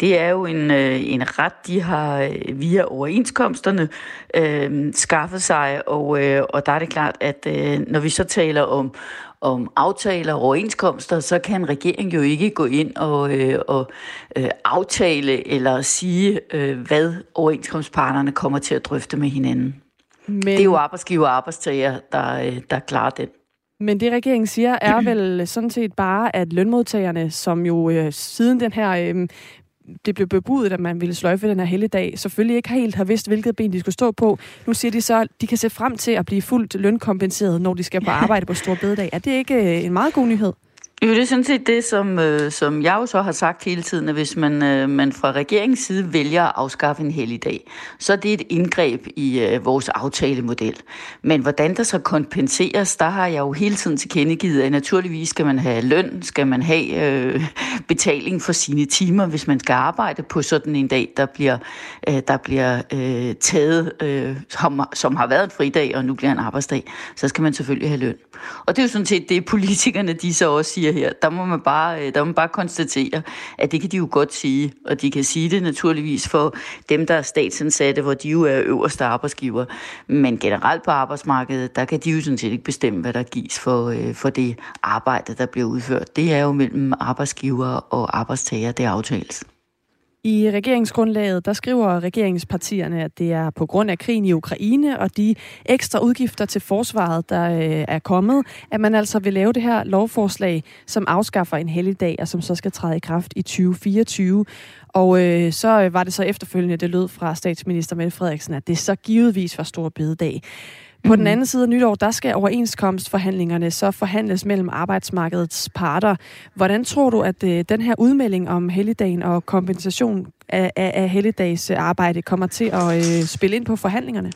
Det er jo en, øh, en ret, de har via overenskomsterne øh, skaffet sig, og, øh, og der er det klart, at øh, når vi så taler om, om aftaler og overenskomster, så kan en regering jo ikke gå ind og, øh, og øh, aftale eller sige, øh, hvad overenskomstpartnerne kommer til at drøfte med hinanden. Men... Det er jo arbejdsgiver og arbejdstager, der, øh, der klarer den. Men det regeringen siger er vel sådan set bare, at lønmodtagerne, som jo øh, siden den her øh, det blev bebudet, at man ville sløjfe den her helligdag, selvfølgelig ikke helt har vidst, hvilket ben de skulle stå på. Nu siger de så, at de kan se frem til at blive fuldt lønkompenseret, når de skal på arbejde på Stor Bededag. Er det ikke øh, en meget god nyhed? Jo, det er sådan set det, som, øh, som jeg jo så har sagt hele tiden, at hvis man, øh, man fra regeringens side vælger at afskaffe en helligdag, så er det et indgreb i øh, vores aftalemodel. Men hvordan der så kompenseres, der har jeg jo hele tiden tilkendegivet, at naturligvis skal man have løn, skal man have øh, betaling for sine timer, hvis man skal arbejde på sådan en dag, der bliver, øh, der bliver øh, taget, øh, som, som har været en fridag, og nu bliver en arbejdsdag, så skal man selvfølgelig have løn. Og det er jo sådan set det, politikerne de så også siger her. Der må man bare, øh, der må man bare konstatere, at det kan de jo godt sige. Og de kan sige det naturligvis for dem, der er statsansatte, hvor de jo er øverste arbejdsgiver. Men generelt på arbejdsmarkedet, der kan de jo sådan set ikke bestemme, hvad der gives for, øh, for det arbejde, der bliver udført. Det er jo mellem arbejdsgiver og arbejdstager, det aftales. I regeringsgrundlaget, der skriver regeringspartierne, at det er på grund af krigen i Ukraine og de ekstra udgifter til forsvaret, der øh, er kommet, at man altså vil lave det her lovforslag, som afskaffer en helligdag, og som så skal træde i kraft i 2024. Og øh, så øh, var det så efterfølgende, det lød fra statsminister Mette Frederiksen, at det så givetvis var stor bededag. På den mhm. anden side af nytår, der skal overenskomstforhandlingerne så forhandles mellem arbejdsmarkedets parter. Hvordan tror du, at øh, den her udmelding om helligdagen og kompensation af, af, af helligdags arbejde kommer til at øh, spille ind på forhandlingerne?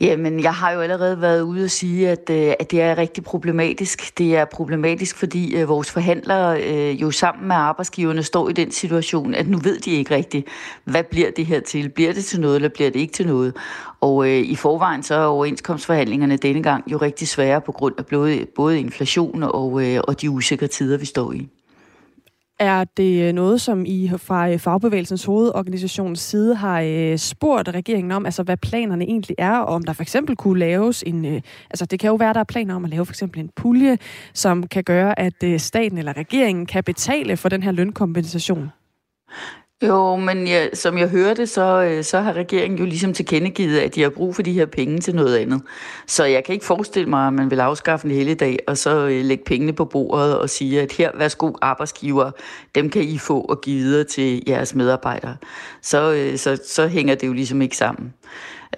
Jamen, jeg har jo allerede været ude og sige, at, øh, at det er rigtig problematisk. Det er problematisk, fordi vores forhandlere jo sammen med arbejdsgiverne står i den situation, at nu ved de ikke rigtigt, hvad bliver det her til? Bliver det til noget, eller bliver det ikke til noget? Og øh, i forvejen så er overenskomstforhandlingerne denne gang jo rigtig svære på grund af både, både inflation og, øh, og de usikre tider, vi står i. Er det øh, noget, som I fra øh, Fagbevægelsens hovedorganisations side har øh, spurgt regeringen om, altså hvad planerne egentlig er, og om der for eksempel kunne laves en, altså det kan jo være, der er planer om at lave for eksempel en pulje, som kan gøre, at staten eller regeringen kan betale for den her lønkompensation? Jo, men ja, som jeg hørte, så, øh, så har regeringen jo ligesom tilkendegivet, at de har brug for de her penge til noget andet. Så jeg kan ikke forestille mig, at man vil afskaffe en hele dag, og så øh, lægge pengene på bordet og sige, at her, værsgo arbejdsgiver, dem kan I få og give videre til jeres medarbejdere. Så, øh, så, så hænger det jo ligesom ikke sammen.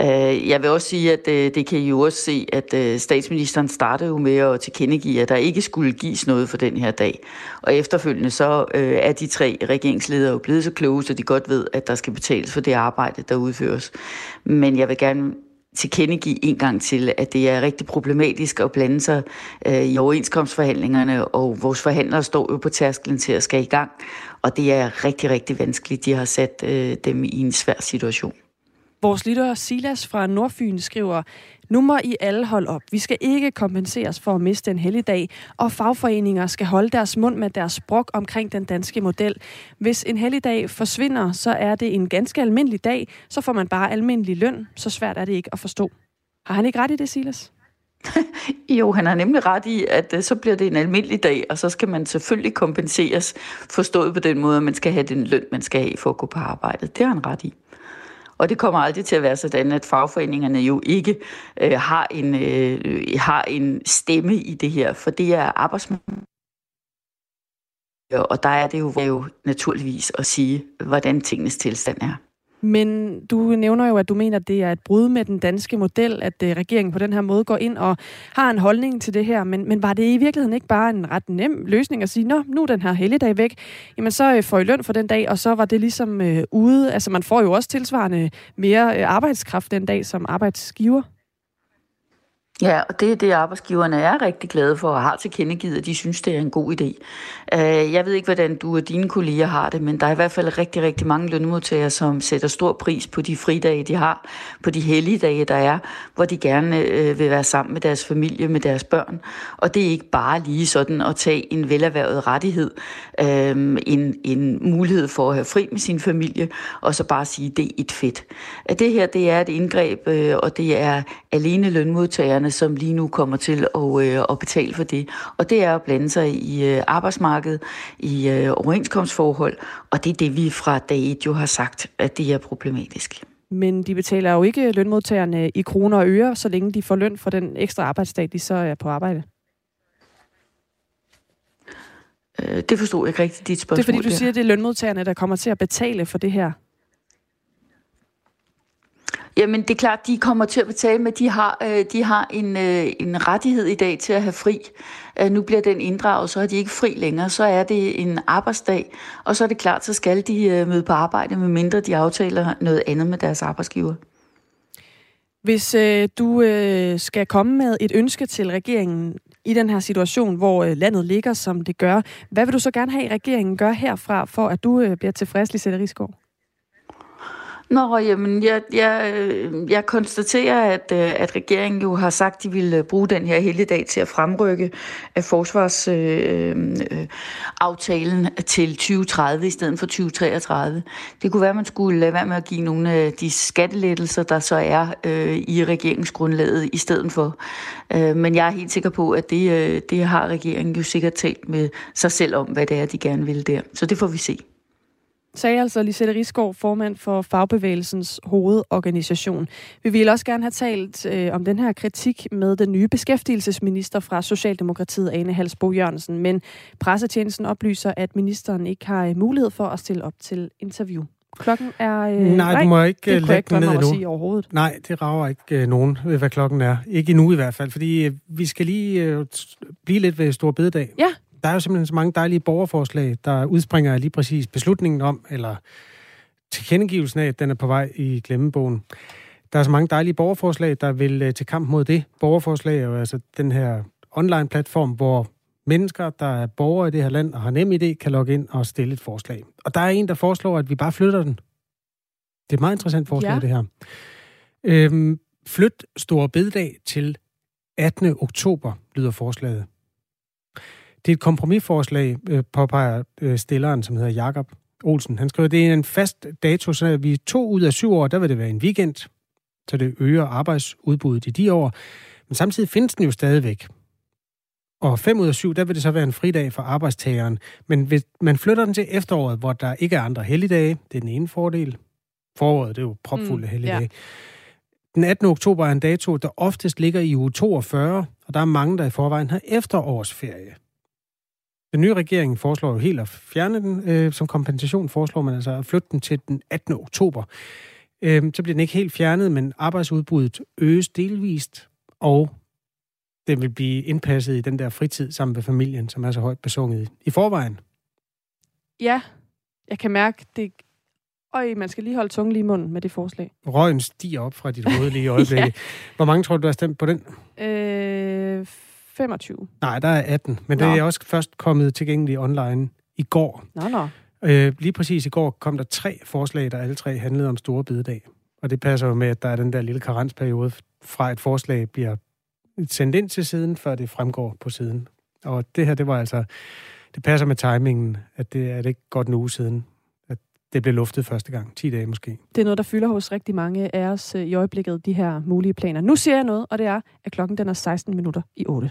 Øh, jeg vil også sige, at øh, det kan I jo også se, at øh, statsministeren startede jo med at tilkendegive, at der ikke skulle gives noget for den her dag. Og efterfølgende så øh, er de tre regeringsledere jo blevet så kloge, så de godt ved, at der skal betales for det arbejde, der udføres. Men jeg vil gerne tilkendegive en gang til, at det er rigtig problematisk at blande sig øh, i overenskomstforhandlingerne, og vores forhandlere står jo på tærsklen til at skal i gang, og det er rigtig, rigtig vanskeligt. De har sat øh, dem i en svær situation. Vores lytter Silas fra Nordfyn skriver, nu må I alle holde op. Vi skal ikke kompenseres for at miste en helligdag, og fagforeninger skal holde deres mund med deres brok omkring den danske model. Hvis en helligdag forsvinder, så er det en ganske almindelig dag, så får man bare almindelig løn. Så svært er det ikke at forstå. Har han ikke ret i det, Silas? jo, han har nemlig ret i, at øh, så bliver det en almindelig dag, og så skal man selvfølgelig kompenseres, forstået på den måde, at man skal have den løn, man skal have for at gå på arbejde. Det har han ret i. Og det kommer aldrig til at være sådan, at fagforeningerne jo ikke øh, har, en, øh, har en stemme i det her, for det er arbejdsmarkedet. Og der er det jo, jo naturligvis at sige, hvordan tingenes tilstand er. Men du nævner jo, at du mener, at det er et brud med den danske model, at øh, regeringen på den her måde går ind og har en holdning til det her. Men, men var det i virkeligheden ikke bare en ret nem løsning at sige, nå, nu er den her helligdag væk, jamen så øh, får I løn for den dag, og så var det ligesom øh, ude. Altså man får jo også tilsvarende mere øh, arbejdskraft den dag som arbejdsgiver. Ja, og det er det, arbejdsgiverne er rigtig glade for og har tilkendegivet, at de synes, det er en god idé. Øh, jeg ved ikke, hvordan du og dine kolleger har det, men der er i hvert fald rigtig, rigtig mange lønmodtagere, som sætter stor pris på de fridage, de har, på de hellige dage, der er, hvor de gerne øh, vil være sammen med deres familie, med deres børn. Og det er ikke bare lige sådan at tage en velerhvervet rettighed, øh, en, en mulighed for at have fri med sin familie, og så bare sige, det er et fedt. Det her, det er et indgreb, og det er alene lønmodtagerne, som lige nu kommer til at, øh, at betale for det. Og det er at blande sig i øh, arbejdsmarkedet, i øh, overenskomstforhold, og det er det, vi fra dag 1 jo har sagt, at det er problematisk. Men de betaler jo ikke lønmodtagerne i kroner og øre, så længe de får løn for den ekstra arbejdsdag, de så er på arbejde. Øh, det forstod jeg ikke rigtigt, dit spørgsmål. Det er fordi, du der. siger, at det er lønmodtagerne, der kommer til at betale for det her. Jamen, det er klart, de kommer til at betale, men de har, øh, de har en, øh, en rettighed i dag til at have fri. Øh, nu bliver den inddraget, så er de ikke fri længere. Så er det en arbejdsdag, og så er det klart, så skal de øh, møde på arbejde, medmindre de aftaler noget andet med deres arbejdsgiver. Hvis øh, du øh, skal komme med et ønske til regeringen i den her situation, hvor øh, landet ligger, som det gør, hvad vil du så gerne have, at regeringen gør herfra, for at du øh, bliver tilfreds, Lisette Rigsgaard? Nå, jamen, jeg, jeg, øh, jeg konstaterer, at, øh, at regeringen jo har sagt, at de ville øh, bruge den her helligdag til at fremrykke forsvarsaftalen øh, til 2030 i stedet for 2033. Det kunne være, at man skulle lade være med at give nogle af de skattelettelser, der så er øh, i regeringsgrundlaget i stedet for. Øh, men jeg er helt sikker på, at det, det har regeringen jo sikkert talt med sig selv om, hvad det er, de gerne vil der. Så det får vi se sagde altså Lisette Risgaard, formand for Fagbevægelsens hovedorganisation. Vi vil også gerne have talt øh, om den her kritik med den nye beskæftigelsesminister fra Socialdemokratiet, Ane Halsbo Jørgensen, men pressetjenesten oplyser, at ministeren ikke har øh, mulighed for at stille op til interview. Klokken er... Øh, nej, du må ikke det øh, lægge den ned endnu. Sige overhovedet. Nej, det rager ikke øh, nogen, hvad klokken er. Ikke endnu i hvert fald, fordi øh, vi skal lige øh, blive lidt ved Stor Bededag. Ja, der er jo simpelthen så mange dejlige borgerforslag, der udspringer af lige præcis beslutningen om, eller tilkendegivelsen af, at den er på vej i glemmebogen. Der er så mange dejlige borgerforslag, der vil øh, til kamp mod det. Borgerforslag er jo altså den her online-platform, hvor mennesker, der er borgere i det her land og har nem idé, kan logge ind og stille et forslag. Og der er en, der foreslår, at vi bare flytter den. Det er et meget interessant forslag, ja. det her. Øhm, flyt Store Bededag til 18. oktober, lyder forslaget. Det er et kompromisforslag, øh, påpeger øh, stilleren, som hedder Jakob Olsen. Han skriver, at det er en fast dato, så vi to ud af syv år, der vil det være en weekend, så det øger arbejdsudbuddet i de år. Men samtidig findes den jo stadigvæk. Og fem ud af syv, der vil det så være en fridag for arbejdstageren. Men hvis man flytter den til efteråret, hvor der ikke er andre helligdage, det er den ene fordel. Foråret, det er jo propfulde mm, helligdage. Ja. Den 18. oktober er en dato, der oftest ligger i uge 42, og der er mange, der i forvejen har efterårsferie. Den nye regering foreslår jo helt at fjerne den. Øh, som kompensation foreslår man altså at flytte den til den 18. oktober. Øh, så bliver den ikke helt fjernet, men arbejdsudbuddet øges delvist, og den vil blive indpasset i den der fritid sammen med familien, som er så højt besunget i forvejen. Ja, jeg kan mærke, det Øj, man skal lige holde tungen lige i munden med det forslag. Røgen stiger op fra dit hoved lige i øjeblikket. ja. Hvor mange tror du, du har stemt på den? Øh, 25. Nej, der er 18, men nå. det er også først kommet tilgængeligt online i går. Nå, nå. Øh, lige præcis i går kom der tre forslag, der alle tre handlede om store bededag. Og det passer jo med, at der er den der lille karensperiode fra et forslag bliver sendt ind til siden, før det fremgår på siden. Og det her, det var altså, det passer med timingen, at det er det ikke godt en uge siden, at det blev luftet første gang. 10 dage måske. Det er noget, der fylder hos rigtig mange af os øh, i øjeblikket, de her mulige planer. Nu ser jeg noget, og det er, at klokken den er 16 minutter i 8.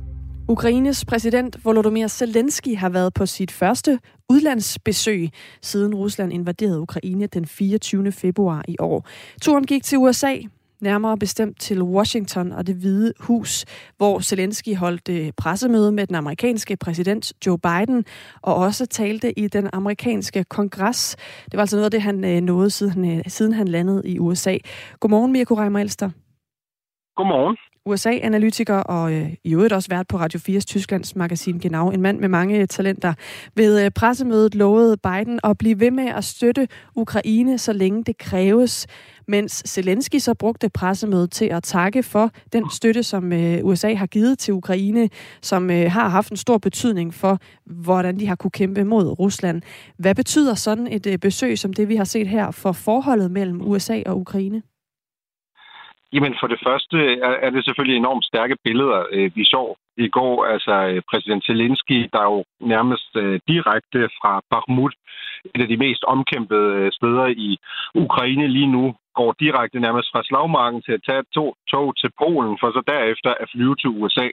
Ukraines præsident Volodymyr Zelensky har været på sit første udlandsbesøg, siden Rusland invaderede Ukraine den 24. februar i år. Turen gik til USA, nærmere bestemt til Washington og det hvide hus, hvor Zelensky holdt øh, pressemøde med den amerikanske præsident Joe Biden, og også talte i den amerikanske kongres. Det var altså noget af det, han øh, nåede, siden han, siden han landede i USA. Godmorgen, Mirko Reimer Elster. Godmorgen. USA-analytiker og øh, i øvrigt også vært på Radio 4's Tysklands magasin Genau. En mand med mange øh, talenter. Ved øh, pressemødet lovede Biden at blive ved med at støtte Ukraine, så længe det kræves. Mens Zelensky så brugte pressemødet til at takke for den støtte, som øh, USA har givet til Ukraine, som øh, har haft en stor betydning for, hvordan de har kunne kæmpe mod Rusland. Hvad betyder sådan et øh, besøg som det, vi har set her, for forholdet mellem USA og Ukraine? Jamen for det første er, er det selvfølgelig enormt stærke billeder, øh, vi så i går. Altså øh, præsident Zelensky, der jo nærmest øh, direkte fra Bakhmut, et af de mest omkæmpede øh, steder i Ukraine lige nu, går direkte nærmest fra slagmarken til at tage to tog til Polen, for så derefter at flyve til USA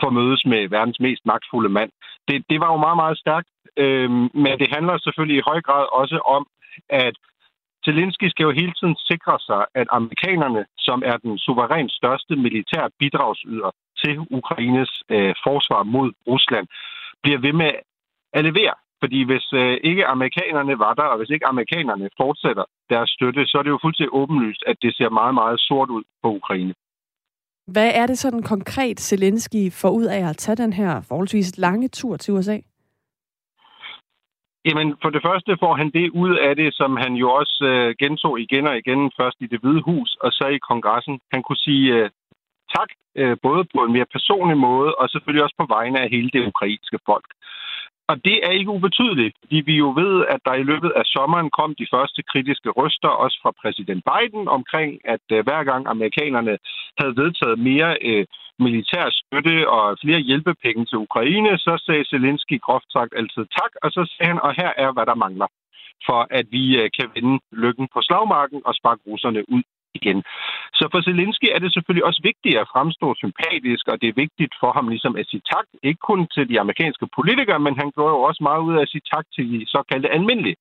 for at mødes med verdens mest magtfulde mand. Det, det var jo meget, meget stærkt, øh, men det handler selvfølgelig i høj grad også om, at Zelensky skal jo hele tiden sikre sig, at amerikanerne, som er den suverænt største militær bidragsyder til Ukraines øh, forsvar mod Rusland, bliver ved med at levere. Fordi hvis øh, ikke amerikanerne var der, og hvis ikke amerikanerne fortsætter deres støtte, så er det jo fuldstændig åbenlyst, at det ser meget, meget sort ud på Ukraine. Hvad er det sådan konkret, Zelensky får ud af at tage den her forholdsvis lange tur til USA? Jamen, for det første får han det ud af det, som han jo også øh, gentog igen og igen, først i det hvide hus, og så i kongressen. Han kunne sige øh, tak, øh, både på en mere personlig måde, og selvfølgelig også på vegne af hele det ukrainske folk. Og det er ikke ubetydeligt, fordi vi jo ved, at der i løbet af sommeren kom de første kritiske røster, også fra præsident Biden, omkring, at øh, hver gang amerikanerne havde vedtaget mere øh, militær støtte og flere hjælpepenge til Ukraine, så sagde Zelensky groft sagt altid tak, og så sagde han, og her er, hvad der mangler for at vi øh, kan vinde lykken på slagmarken og sparke russerne ud igen. Så for Zelensky er det selvfølgelig også vigtigt at fremstå sympatisk, og det er vigtigt for ham ligesom at sige tak, ikke kun til de amerikanske politikere, men han gjorde jo også meget ud af at sige tak til de såkaldte almindelige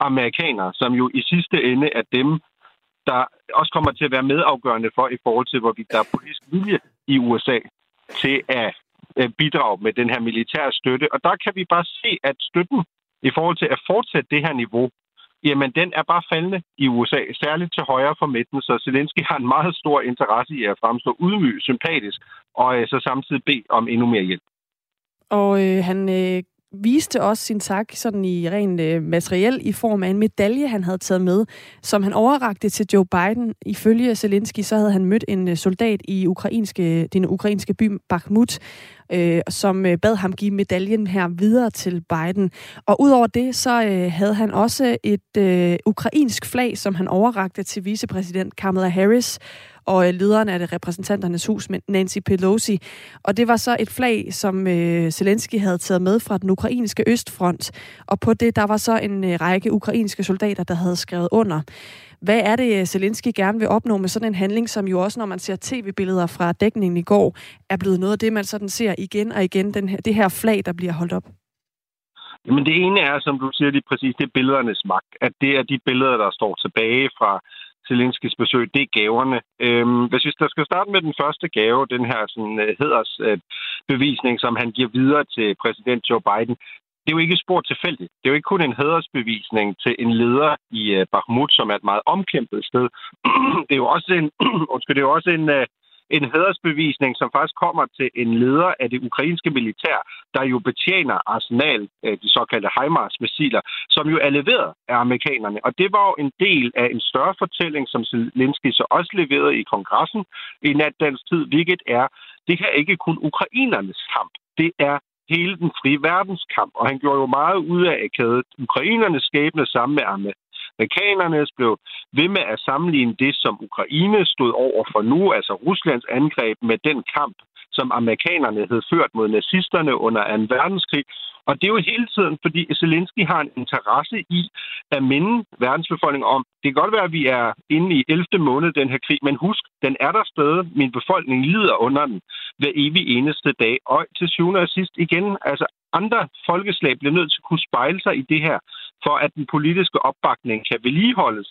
amerikanere, som jo i sidste ende er dem, der også kommer til at være medafgørende for i forhold til, hvorvidt der er politisk vilje i USA til at øh, bidrage med den her militære støtte. Og der kan vi bare se, at støtten i forhold til at fortsætte det her niveau, jamen den er bare faldende i USA, særligt til højre for midten, så Zelensky har en meget stor interesse i at fremstå ydmyg, sympatisk, og øh, så samtidig bede om endnu mere hjælp. Og øh, han øh, viste også sin tak sådan i ren øh, materiel i form af en medalje, han havde taget med, som han overrakte til Joe Biden. Ifølge Zelensky, så havde han mødt en øh, soldat i ukrainske, den ukrainske by Bakhmut, øh, som øh, bad ham give medaljen her videre til Biden. Og udover det, så øh, havde han også et øh, ukrainsk flag, som han overrakte til vicepræsident Kamala Harris og øh, lederen af det repræsentanternes hus, Nancy Pelosi. Og det var så et flag, som øh, Zelensky havde taget med fra den ukrainske østfront. Og på det, der var så en øh, række ukrainske soldater, der havde skrevet under. Hvad er det, øh, Zelensky gerne vil opnå med sådan en handling, som jo også, når man ser tv-billeder fra dækningen i går, er blevet noget af det, man sådan ser igen og igen, den her, det her flag, der bliver holdt op? Jamen det ene er, som du siger lige præcis, det er billedernes magt. At det er de billeder, der står tilbage fra Zelenskis besøg, det er gaverne. Øhm, hvis vi der skal starte med den første gave, den her sådan, øh, uh, hedersbevisning, øh, bevisning, som han giver videre til præsident Joe Biden, det er jo ikke spor tilfældigt. Det er jo ikke kun en hædersbevisning til en leder i uh, Bakhmut, som er et meget omkæmpet sted. det er jo også en, undskyld, det er jo også en, en hædersbevisning, som faktisk kommer til en leder af det ukrainske militær, der jo betjener arsenal, øh, de såkaldte HIMARS-missiler, som jo er leveret af amerikanerne. Og det var jo en del af en større fortælling, som Zelensky så også leverede i kongressen i natdansk tid, hvilket er, det her ikke kun ukrainernes kamp. Det er hele den frie verdenskamp, og han gjorde jo meget ud af at kæde ukrainernes skæbne sammen med amerikanernes, blev ved med at sammenligne det, som Ukraine stod over for nu, altså Ruslands angreb med den kamp, som amerikanerne havde ført mod nazisterne under 2. verdenskrig, og det er jo hele tiden, fordi Zelensky har en interesse i at minde verdensbefolkningen om, det kan godt være, at vi er inde i 11. måned den her krig, men husk, den er der stadig. Min befolkning lider under den hver evig eneste dag. Og til syvende og sidst igen, altså andre folkeslag bliver nødt til at kunne spejle sig i det her, for at den politiske opbakning kan vedligeholdes.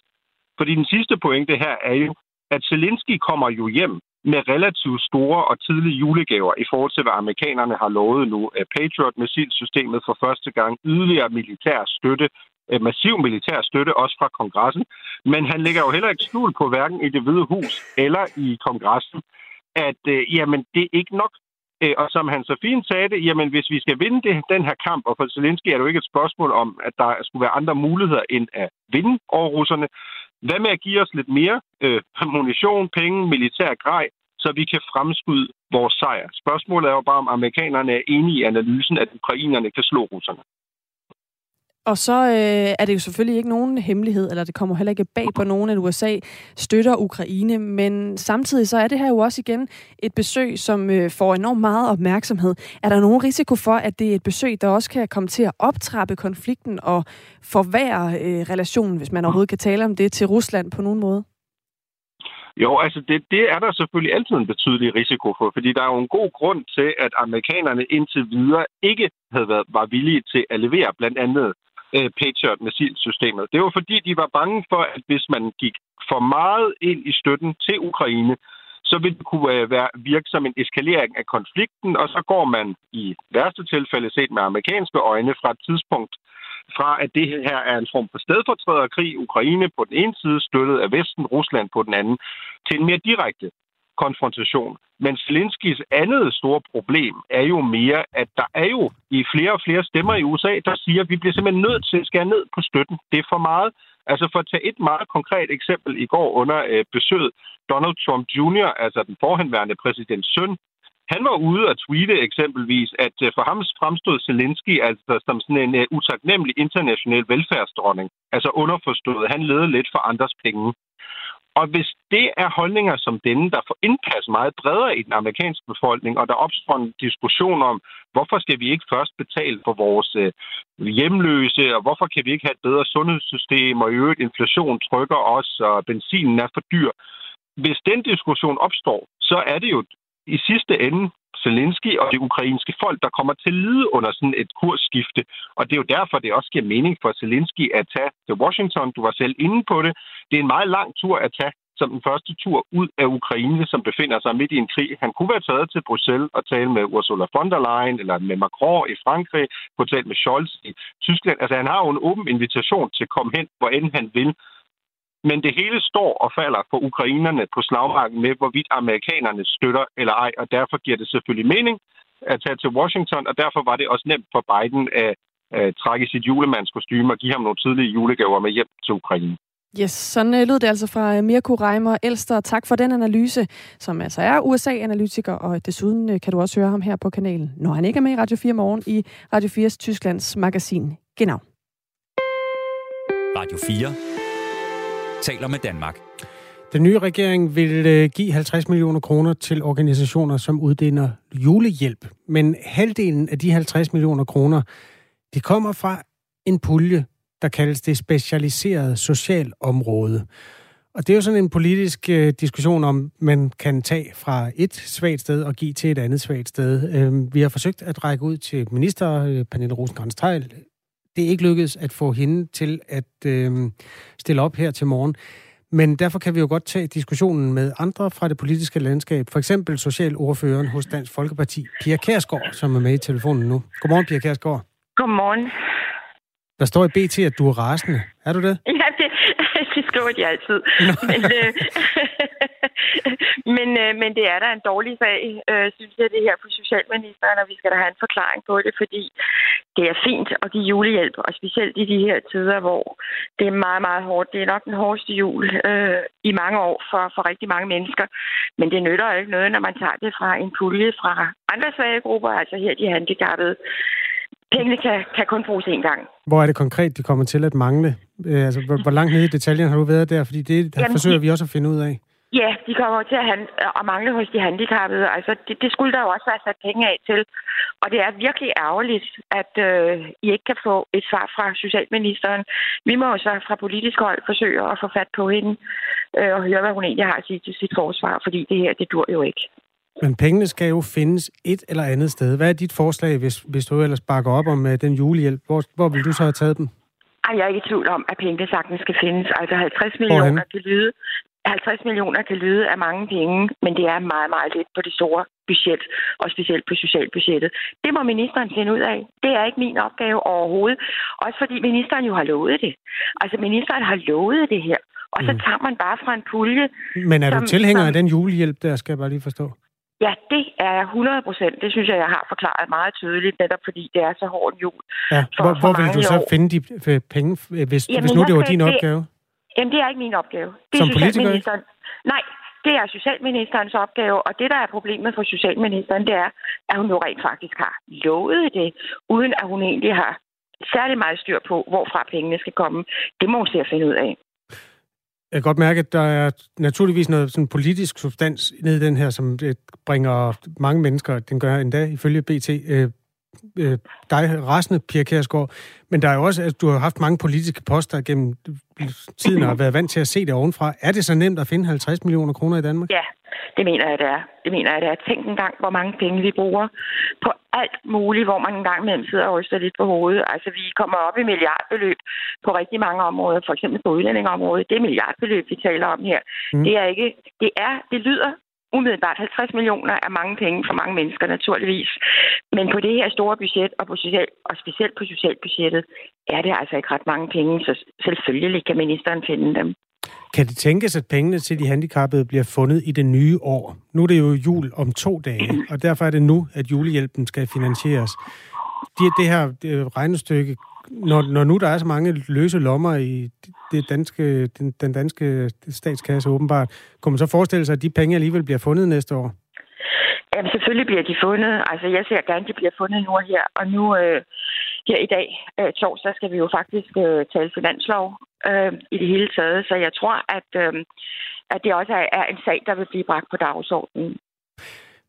Fordi den sidste pointe her er jo, at Zelensky kommer jo hjem med relativt store og tidlige julegaver i forhold til, hvad amerikanerne har lovet nu. Øh, Patriot-missilsystemet for første gang, yderligere militær støtte, øh, massiv militær støtte, også fra kongressen. Men han lægger jo heller ikke skjul på, hverken i det hvide hus eller i kongressen, at øh, jamen, det er ikke nok. Øh, og som han så fint sagde det, jamen hvis vi skal vinde det, den her kamp, og for Zelensky er det jo ikke et spørgsmål om, at der skulle være andre muligheder end at vinde over russerne. Hvad med at give os lidt mere øh, munition, penge, militær grej, så vi kan fremskyde vores sejr. Spørgsmålet er jo bare, om amerikanerne er enige i analysen, at ukrainerne kan slå russerne. Og så øh, er det jo selvfølgelig ikke nogen hemmelighed, eller det kommer heller ikke bag på nogen, at USA støtter Ukraine, men samtidig så er det her jo også igen et besøg, som øh, får enormt meget opmærksomhed. Er der nogen risiko for, at det er et besøg, der også kan komme til at optrappe konflikten og forværre øh, relationen, hvis man overhovedet kan tale om det, til Rusland på nogen måde? Jo, altså det, det er der selvfølgelig altid en betydelig risiko for, fordi der er jo en god grund til, at amerikanerne indtil videre ikke havde været, var villige til at levere blandt andet øh, Patriot-missilsystemet. Det var fordi, de var bange for, at hvis man gik for meget ind i støtten til Ukraine, så vil det kunne øh, være, virke som en eskalering af konflikten, og så går man i værste tilfælde set med amerikanske øjne fra et tidspunkt fra, at det her er en form for stedfortræderkrig, Ukraine på den ene side, støttet af Vesten, Rusland på den anden, til en mere direkte konfrontation. Men Zelenskis andet store problem er jo mere, at der er jo i flere og flere stemmer i USA, der siger, at vi bliver simpelthen nødt til at skære ned på støtten. Det er for meget. Altså for at tage et meget konkret eksempel i går under øh, besøget, Donald Trump Jr., altså den forhenværende præsidents søn, han var ude og tweete eksempelvis, at øh, for ham fremstod Zelensky altså som sådan en uh, utaknemmelig international velfærdsdronning. Altså underforstået, han leder lidt for andres penge. Og hvis det er holdninger som denne, der får indpas meget bredere i den amerikanske befolkning, og der opstår en diskussion om, hvorfor skal vi ikke først betale for vores øh, hjemløse, og hvorfor kan vi ikke have et bedre sundhedssystem, og i øvrigt inflation trykker os, og benzinen er for dyr. Hvis den diskussion opstår, så er det jo i sidste ende Zelensky og det ukrainske folk, der kommer til at lide under sådan et kursskifte. Og det er jo derfor, det også giver mening for Zelensky at tage til Washington. Du var selv inde på det. Det er en meget lang tur at tage som den første tur ud af Ukraine, som befinder sig midt i en krig. Han kunne være taget til Bruxelles og tale med Ursula von der Leyen, eller med Macron i Frankrig, kunne tale med Scholz i Tyskland. Altså, han har jo en åben invitation til at komme hen, hvor end han vil. Men det hele står og falder for ukrainerne på slagmarken med, hvorvidt amerikanerne støtter eller ej, og derfor giver det selvfølgelig mening at tage til Washington, og derfor var det også nemt for Biden at, at trække sit julemandskostyme og give ham nogle tidlige julegaver med hjem til Ukraine. Yes, sådan uh, lød det altså fra Mirko Reimer Elster. Tak for den analyse, som altså er USA-analytiker, og desuden uh, kan du også høre ham her på kanalen, når han ikke er med i Radio 4 morgen i Radio 4's Tysklands magasin Genau. Radio 4 taler med Danmark. Den nye regering vil øh, give 50 millioner kroner til organisationer, som uddeler julehjælp. Men halvdelen af de 50 millioner kroner, de kommer fra en pulje, der kaldes det specialiserede socialområde. Og det er jo sådan en politisk øh, diskussion om, man kan tage fra et svagt sted og give til et andet svagt sted. Øh, vi har forsøgt at række ud til minister øh, Pernille rosenkrantz det er ikke lykkedes at få hende til at øh, stille op her til morgen. Men derfor kan vi jo godt tage diskussionen med andre fra det politiske landskab. For eksempel socialordføreren hos Dansk Folkeparti, Pia Kærsgaard, som er med i telefonen nu. Godmorgen, Pia Kærsgaard. Godmorgen. Der står i BT, at du er rasende. Er du det? Ja, det, det skriver de altid. Men, øh, Men, øh, men det er da en dårlig sag, øh, synes jeg, det her for socialministeren, og vi skal da have en forklaring på det, fordi det er fint at give julehjælp, og specielt i de her tider, hvor det er meget, meget hårdt. Det er nok den hårdeste jul øh, i mange år for, for rigtig mange mennesker, men det nytter ikke noget, når man tager det fra en pulje fra andre svage grupper, altså her de handicappede. Pengene kan, kan kun bruges én gang. Hvor er det konkret, de kommer til at mangle? Øh, altså, hvor, hvor langt nede i detaljen har du været der? Fordi det Jamen, forsøger vi også at finde ud af. Ja, de kommer til at, han- at mangle hos de handicappede. Altså, det, det skulle der jo også være sat penge af til. Og det er virkelig ærgerligt, at øh, I ikke kan få et svar fra Socialministeren. Vi må jo så fra politisk hold forsøge at få fat på hende øh, og høre, hvad hun egentlig har at sige til sit forsvar, fordi det her, det dur jo ikke. Men pengene skal jo findes et eller andet sted. Hvad er dit forslag, hvis, hvis du ellers bakker op om uh, den julehjælp? Hvor, hvor vil du så have taget dem? Ej, jeg er ikke i tvivl om, at pengene sagtens skal findes. Altså 50 millioner kan lyde 50 millioner kan lyde af mange penge, men det er meget, meget lidt på det store budget, og specielt på socialbudgettet. Det må ministeren finde ud af. Det er ikke min opgave overhovedet. Også fordi ministeren jo har lovet det. Altså, ministeren har lovet det her. Og så Mm. tager man bare fra en pulje. Men er du som- tilhænger som- af den julehjælp, der skal jeg bare lige forstå? Ja, det er jeg 100 procent. Det synes jeg, jeg har forklaret meget tydeligt, netop fordi det er så hård en jul. Ja, For- hvor, for hvor vil du så år. finde de øh, penge, øh, hvis, Jamen, hvis nu det var din det- opgave? Jamen, det er ikke min opgave. Det er Som politiker. Nej, det er socialministerens opgave, og det, der er problemet for socialministeren, det er, at hun jo rent faktisk har lovet det, uden at hun egentlig har særlig meget styr på, hvorfra pengene skal komme. Det må hun se at finde ud af. Jeg kan godt mærke, at der er naturligvis noget sådan politisk substans ned i den her, som øh, bringer mange mennesker, den gør endda ifølge BT, øh, dig rasende, Pia Kjærsgaard. Men der er jo også, at du har haft mange politiske poster gennem tiden og har været vant til at se det ovenfra. Er det så nemt at finde 50 millioner kroner i Danmark? Ja, det mener jeg, det er. Det mener jeg, det er. Tænk engang, hvor mange penge vi bruger på alt muligt, hvor man engang imellem sidder og ryster lidt på hovedet. Altså, vi kommer op i milliardbeløb på rigtig mange områder, for eksempel på udlændingeområdet. Det er milliardbeløb, vi taler om her. Mm. Det er ikke, det er, det lyder umiddelbart 50 millioner er mange penge for mange mennesker, naturligvis. Men på det her store budget, og, på social, og specielt på socialbudgettet, er det altså ikke ret mange penge, så selvfølgelig kan ministeren finde dem. Kan det tænkes, at pengene til de handicappede bliver fundet i det nye år? Nu er det jo jul om to dage, og derfor er det nu, at julehjælpen skal finansieres. Det, det her det regnestykke, når, når nu der er så mange løse lommer i det danske, den, den danske statskasse åbenbart, kunne man så forestille sig, at de penge alligevel bliver fundet næste år? Jamen, selvfølgelig bliver de fundet. Altså, jeg ser gerne, at de bliver fundet nu og her. Og nu øh, her i dag, øh, torsdag, skal vi jo faktisk øh, tale finanslov øh, i det hele taget. Så jeg tror, at, øh, at det også er, er en sag, der vil blive bragt på dagsordenen.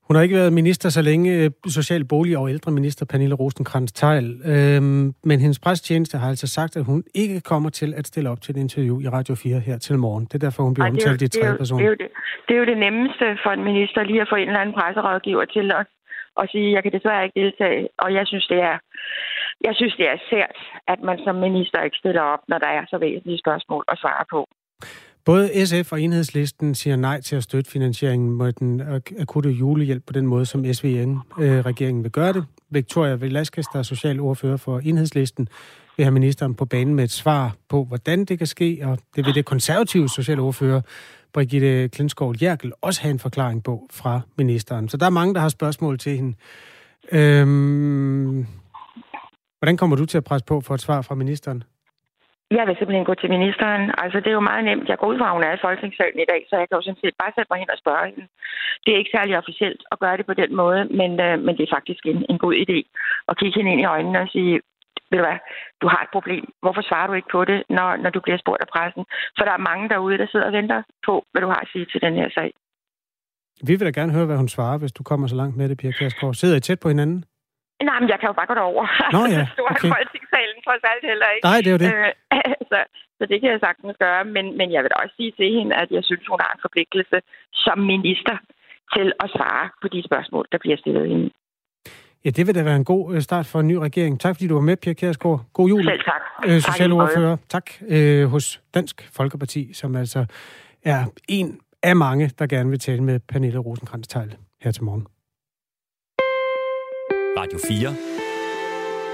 Hun har ikke været minister så længe, øh, social, bolig og ældreminister Pernille rosenkrantz teil øhm, men hendes presstjeneste har altså sagt, at hun ikke kommer til at stille op til et interview i Radio 4 her til morgen. Det er derfor, hun bliver Ej, jo, omtalt i det, er tredje jo, person. det, er jo det, det er jo det nemmeste for en minister lige at få en eller anden presserådgiver til os og sige, jeg kan desværre ikke deltage. Og jeg synes, det er, jeg synes, det er sært, at man som minister ikke stiller op, når der er så væsentlige spørgsmål at svare på. Både SF og Enhedslisten siger nej til at støtte finansieringen med den akutte julehjælp på den måde, som SVN-regeringen vil gøre det. Victoria Velasquez, der er socialordfører for Enhedslisten, vil have ministeren på banen med et svar på, hvordan det kan ske, og det vil det konservative socialordfører, Brigitte Klinskov Jerkel, også have en forklaring på fra ministeren. Så der er mange, der har spørgsmål til hende. Øhm, hvordan kommer du til at presse på for et svar fra ministeren? Jeg vil simpelthen gå til ministeren. Altså, det er jo meget nemt. Jeg går ud fra, at hun er i Folketingssalen i dag, så jeg kan jo sådan set bare sætte mig hen og spørge hende. Det er ikke særlig officielt at gøre det på den måde, men, øh, men det er faktisk en, en god idé at kigge hende ind i øjnene og sige, ved du hvad, du har et problem. Hvorfor svarer du ikke på det, når, når du bliver spurgt af pressen? For der er mange derude, der sidder og venter på, hvad du har at sige til den her sag. Vi vil da gerne høre, hvad hun svarer, hvis du kommer så langt med det, Pia Kærsgaard. Sidder I tæt på hinanden? Nej, men jeg kan jo bare gå derover. Nå ja, stor okay. er Folketingssalen trods alt heller ikke. Nej, det er jo det. Øh, så, så det kan jeg sagtens gøre, men, men jeg vil også sige til hende, at jeg synes, hun har en forpligtelse som minister til at svare på de spørgsmål, der bliver stillet hende. Ja, det vil da være en god øh, start for en ny regering. Tak fordi du var med, Pia Kjærsgaard. God jul. Selv tak. Øh, socialordfører. Tak øh, hos Dansk Folkeparti, som altså er en af mange, der gerne vil tale med Pernille rosenkrantz her til morgen. Radio 4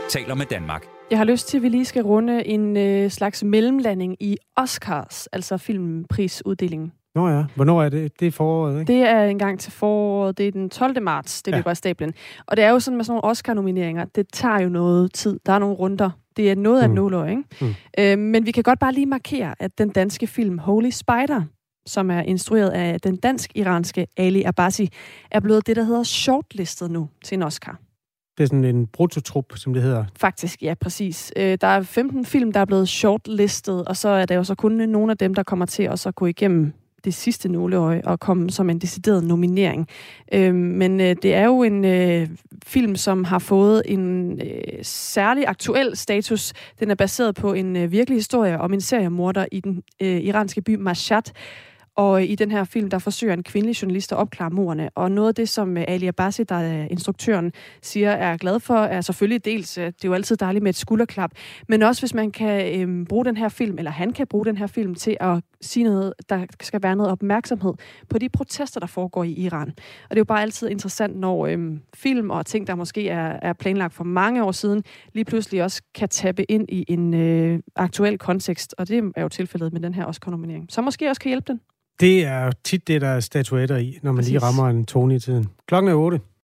taler med Danmark. Jeg har lyst til, at vi lige skal runde en øh, slags mellemlanding i Oscars, altså filmprisuddelingen. Nå ja, hvornår er det? Det er foråret, ikke? Det er en gang til foråret. Det er den 12. marts, det Ja. løber af stablen. Og det er jo sådan med sådan nogle Oscar-nomineringer. Det tager jo noget tid. Der er nogle runder. Det er noget af et Mm. nåløg, ikke? Mm. Øh, men vi kan godt bare lige markere, at den danske film Holy Spider, som er instrueret af den dansk-iranske Ali Abbasi, er blevet det, der hedder shortlistet nu til en Oscar. Det er sådan en brutotrup, som det hedder. Faktisk, ja, præcis. Øh, der er 15 film, der er blevet shortlistet, og så er der jo så kun nogle af dem, der kommer til at så gå igennem det sidste nåleøje og komme som en decideret nominering. Øh, men øh, det er jo en øh, film, som har fået en øh, særlig aktuel status. Den er baseret på en øh, virkelig historie om en seriemorder i den øh, iranske by Mashhad, og i den her film, der forsøger en kvindelig journalist at opklare morderne. Og noget af det, som øh, Ali Abbasi, der er instruktøren, siger, er glad for, er selvfølgelig dels, øh, det er jo altid dejligt med et skulderklap, men også hvis man kan øhm, bruge den her film, eller han kan bruge den her film til at sige noget, der skal være noget opmærksomhed på de protester, der foregår i Iran. Og det er jo bare altid interessant, når øhm, film og ting, der måske er, er planlagt for mange år siden, lige pludselig også kan tappe ind i en øh, aktuel kontekst. Og det er jo tilfældet med den her Oscar-nominering. Så måske også kan hjælpe den. Det er tit det, der er statuetter i, når man lige Præcis. rammer en tone i tiden. Klokken er 8.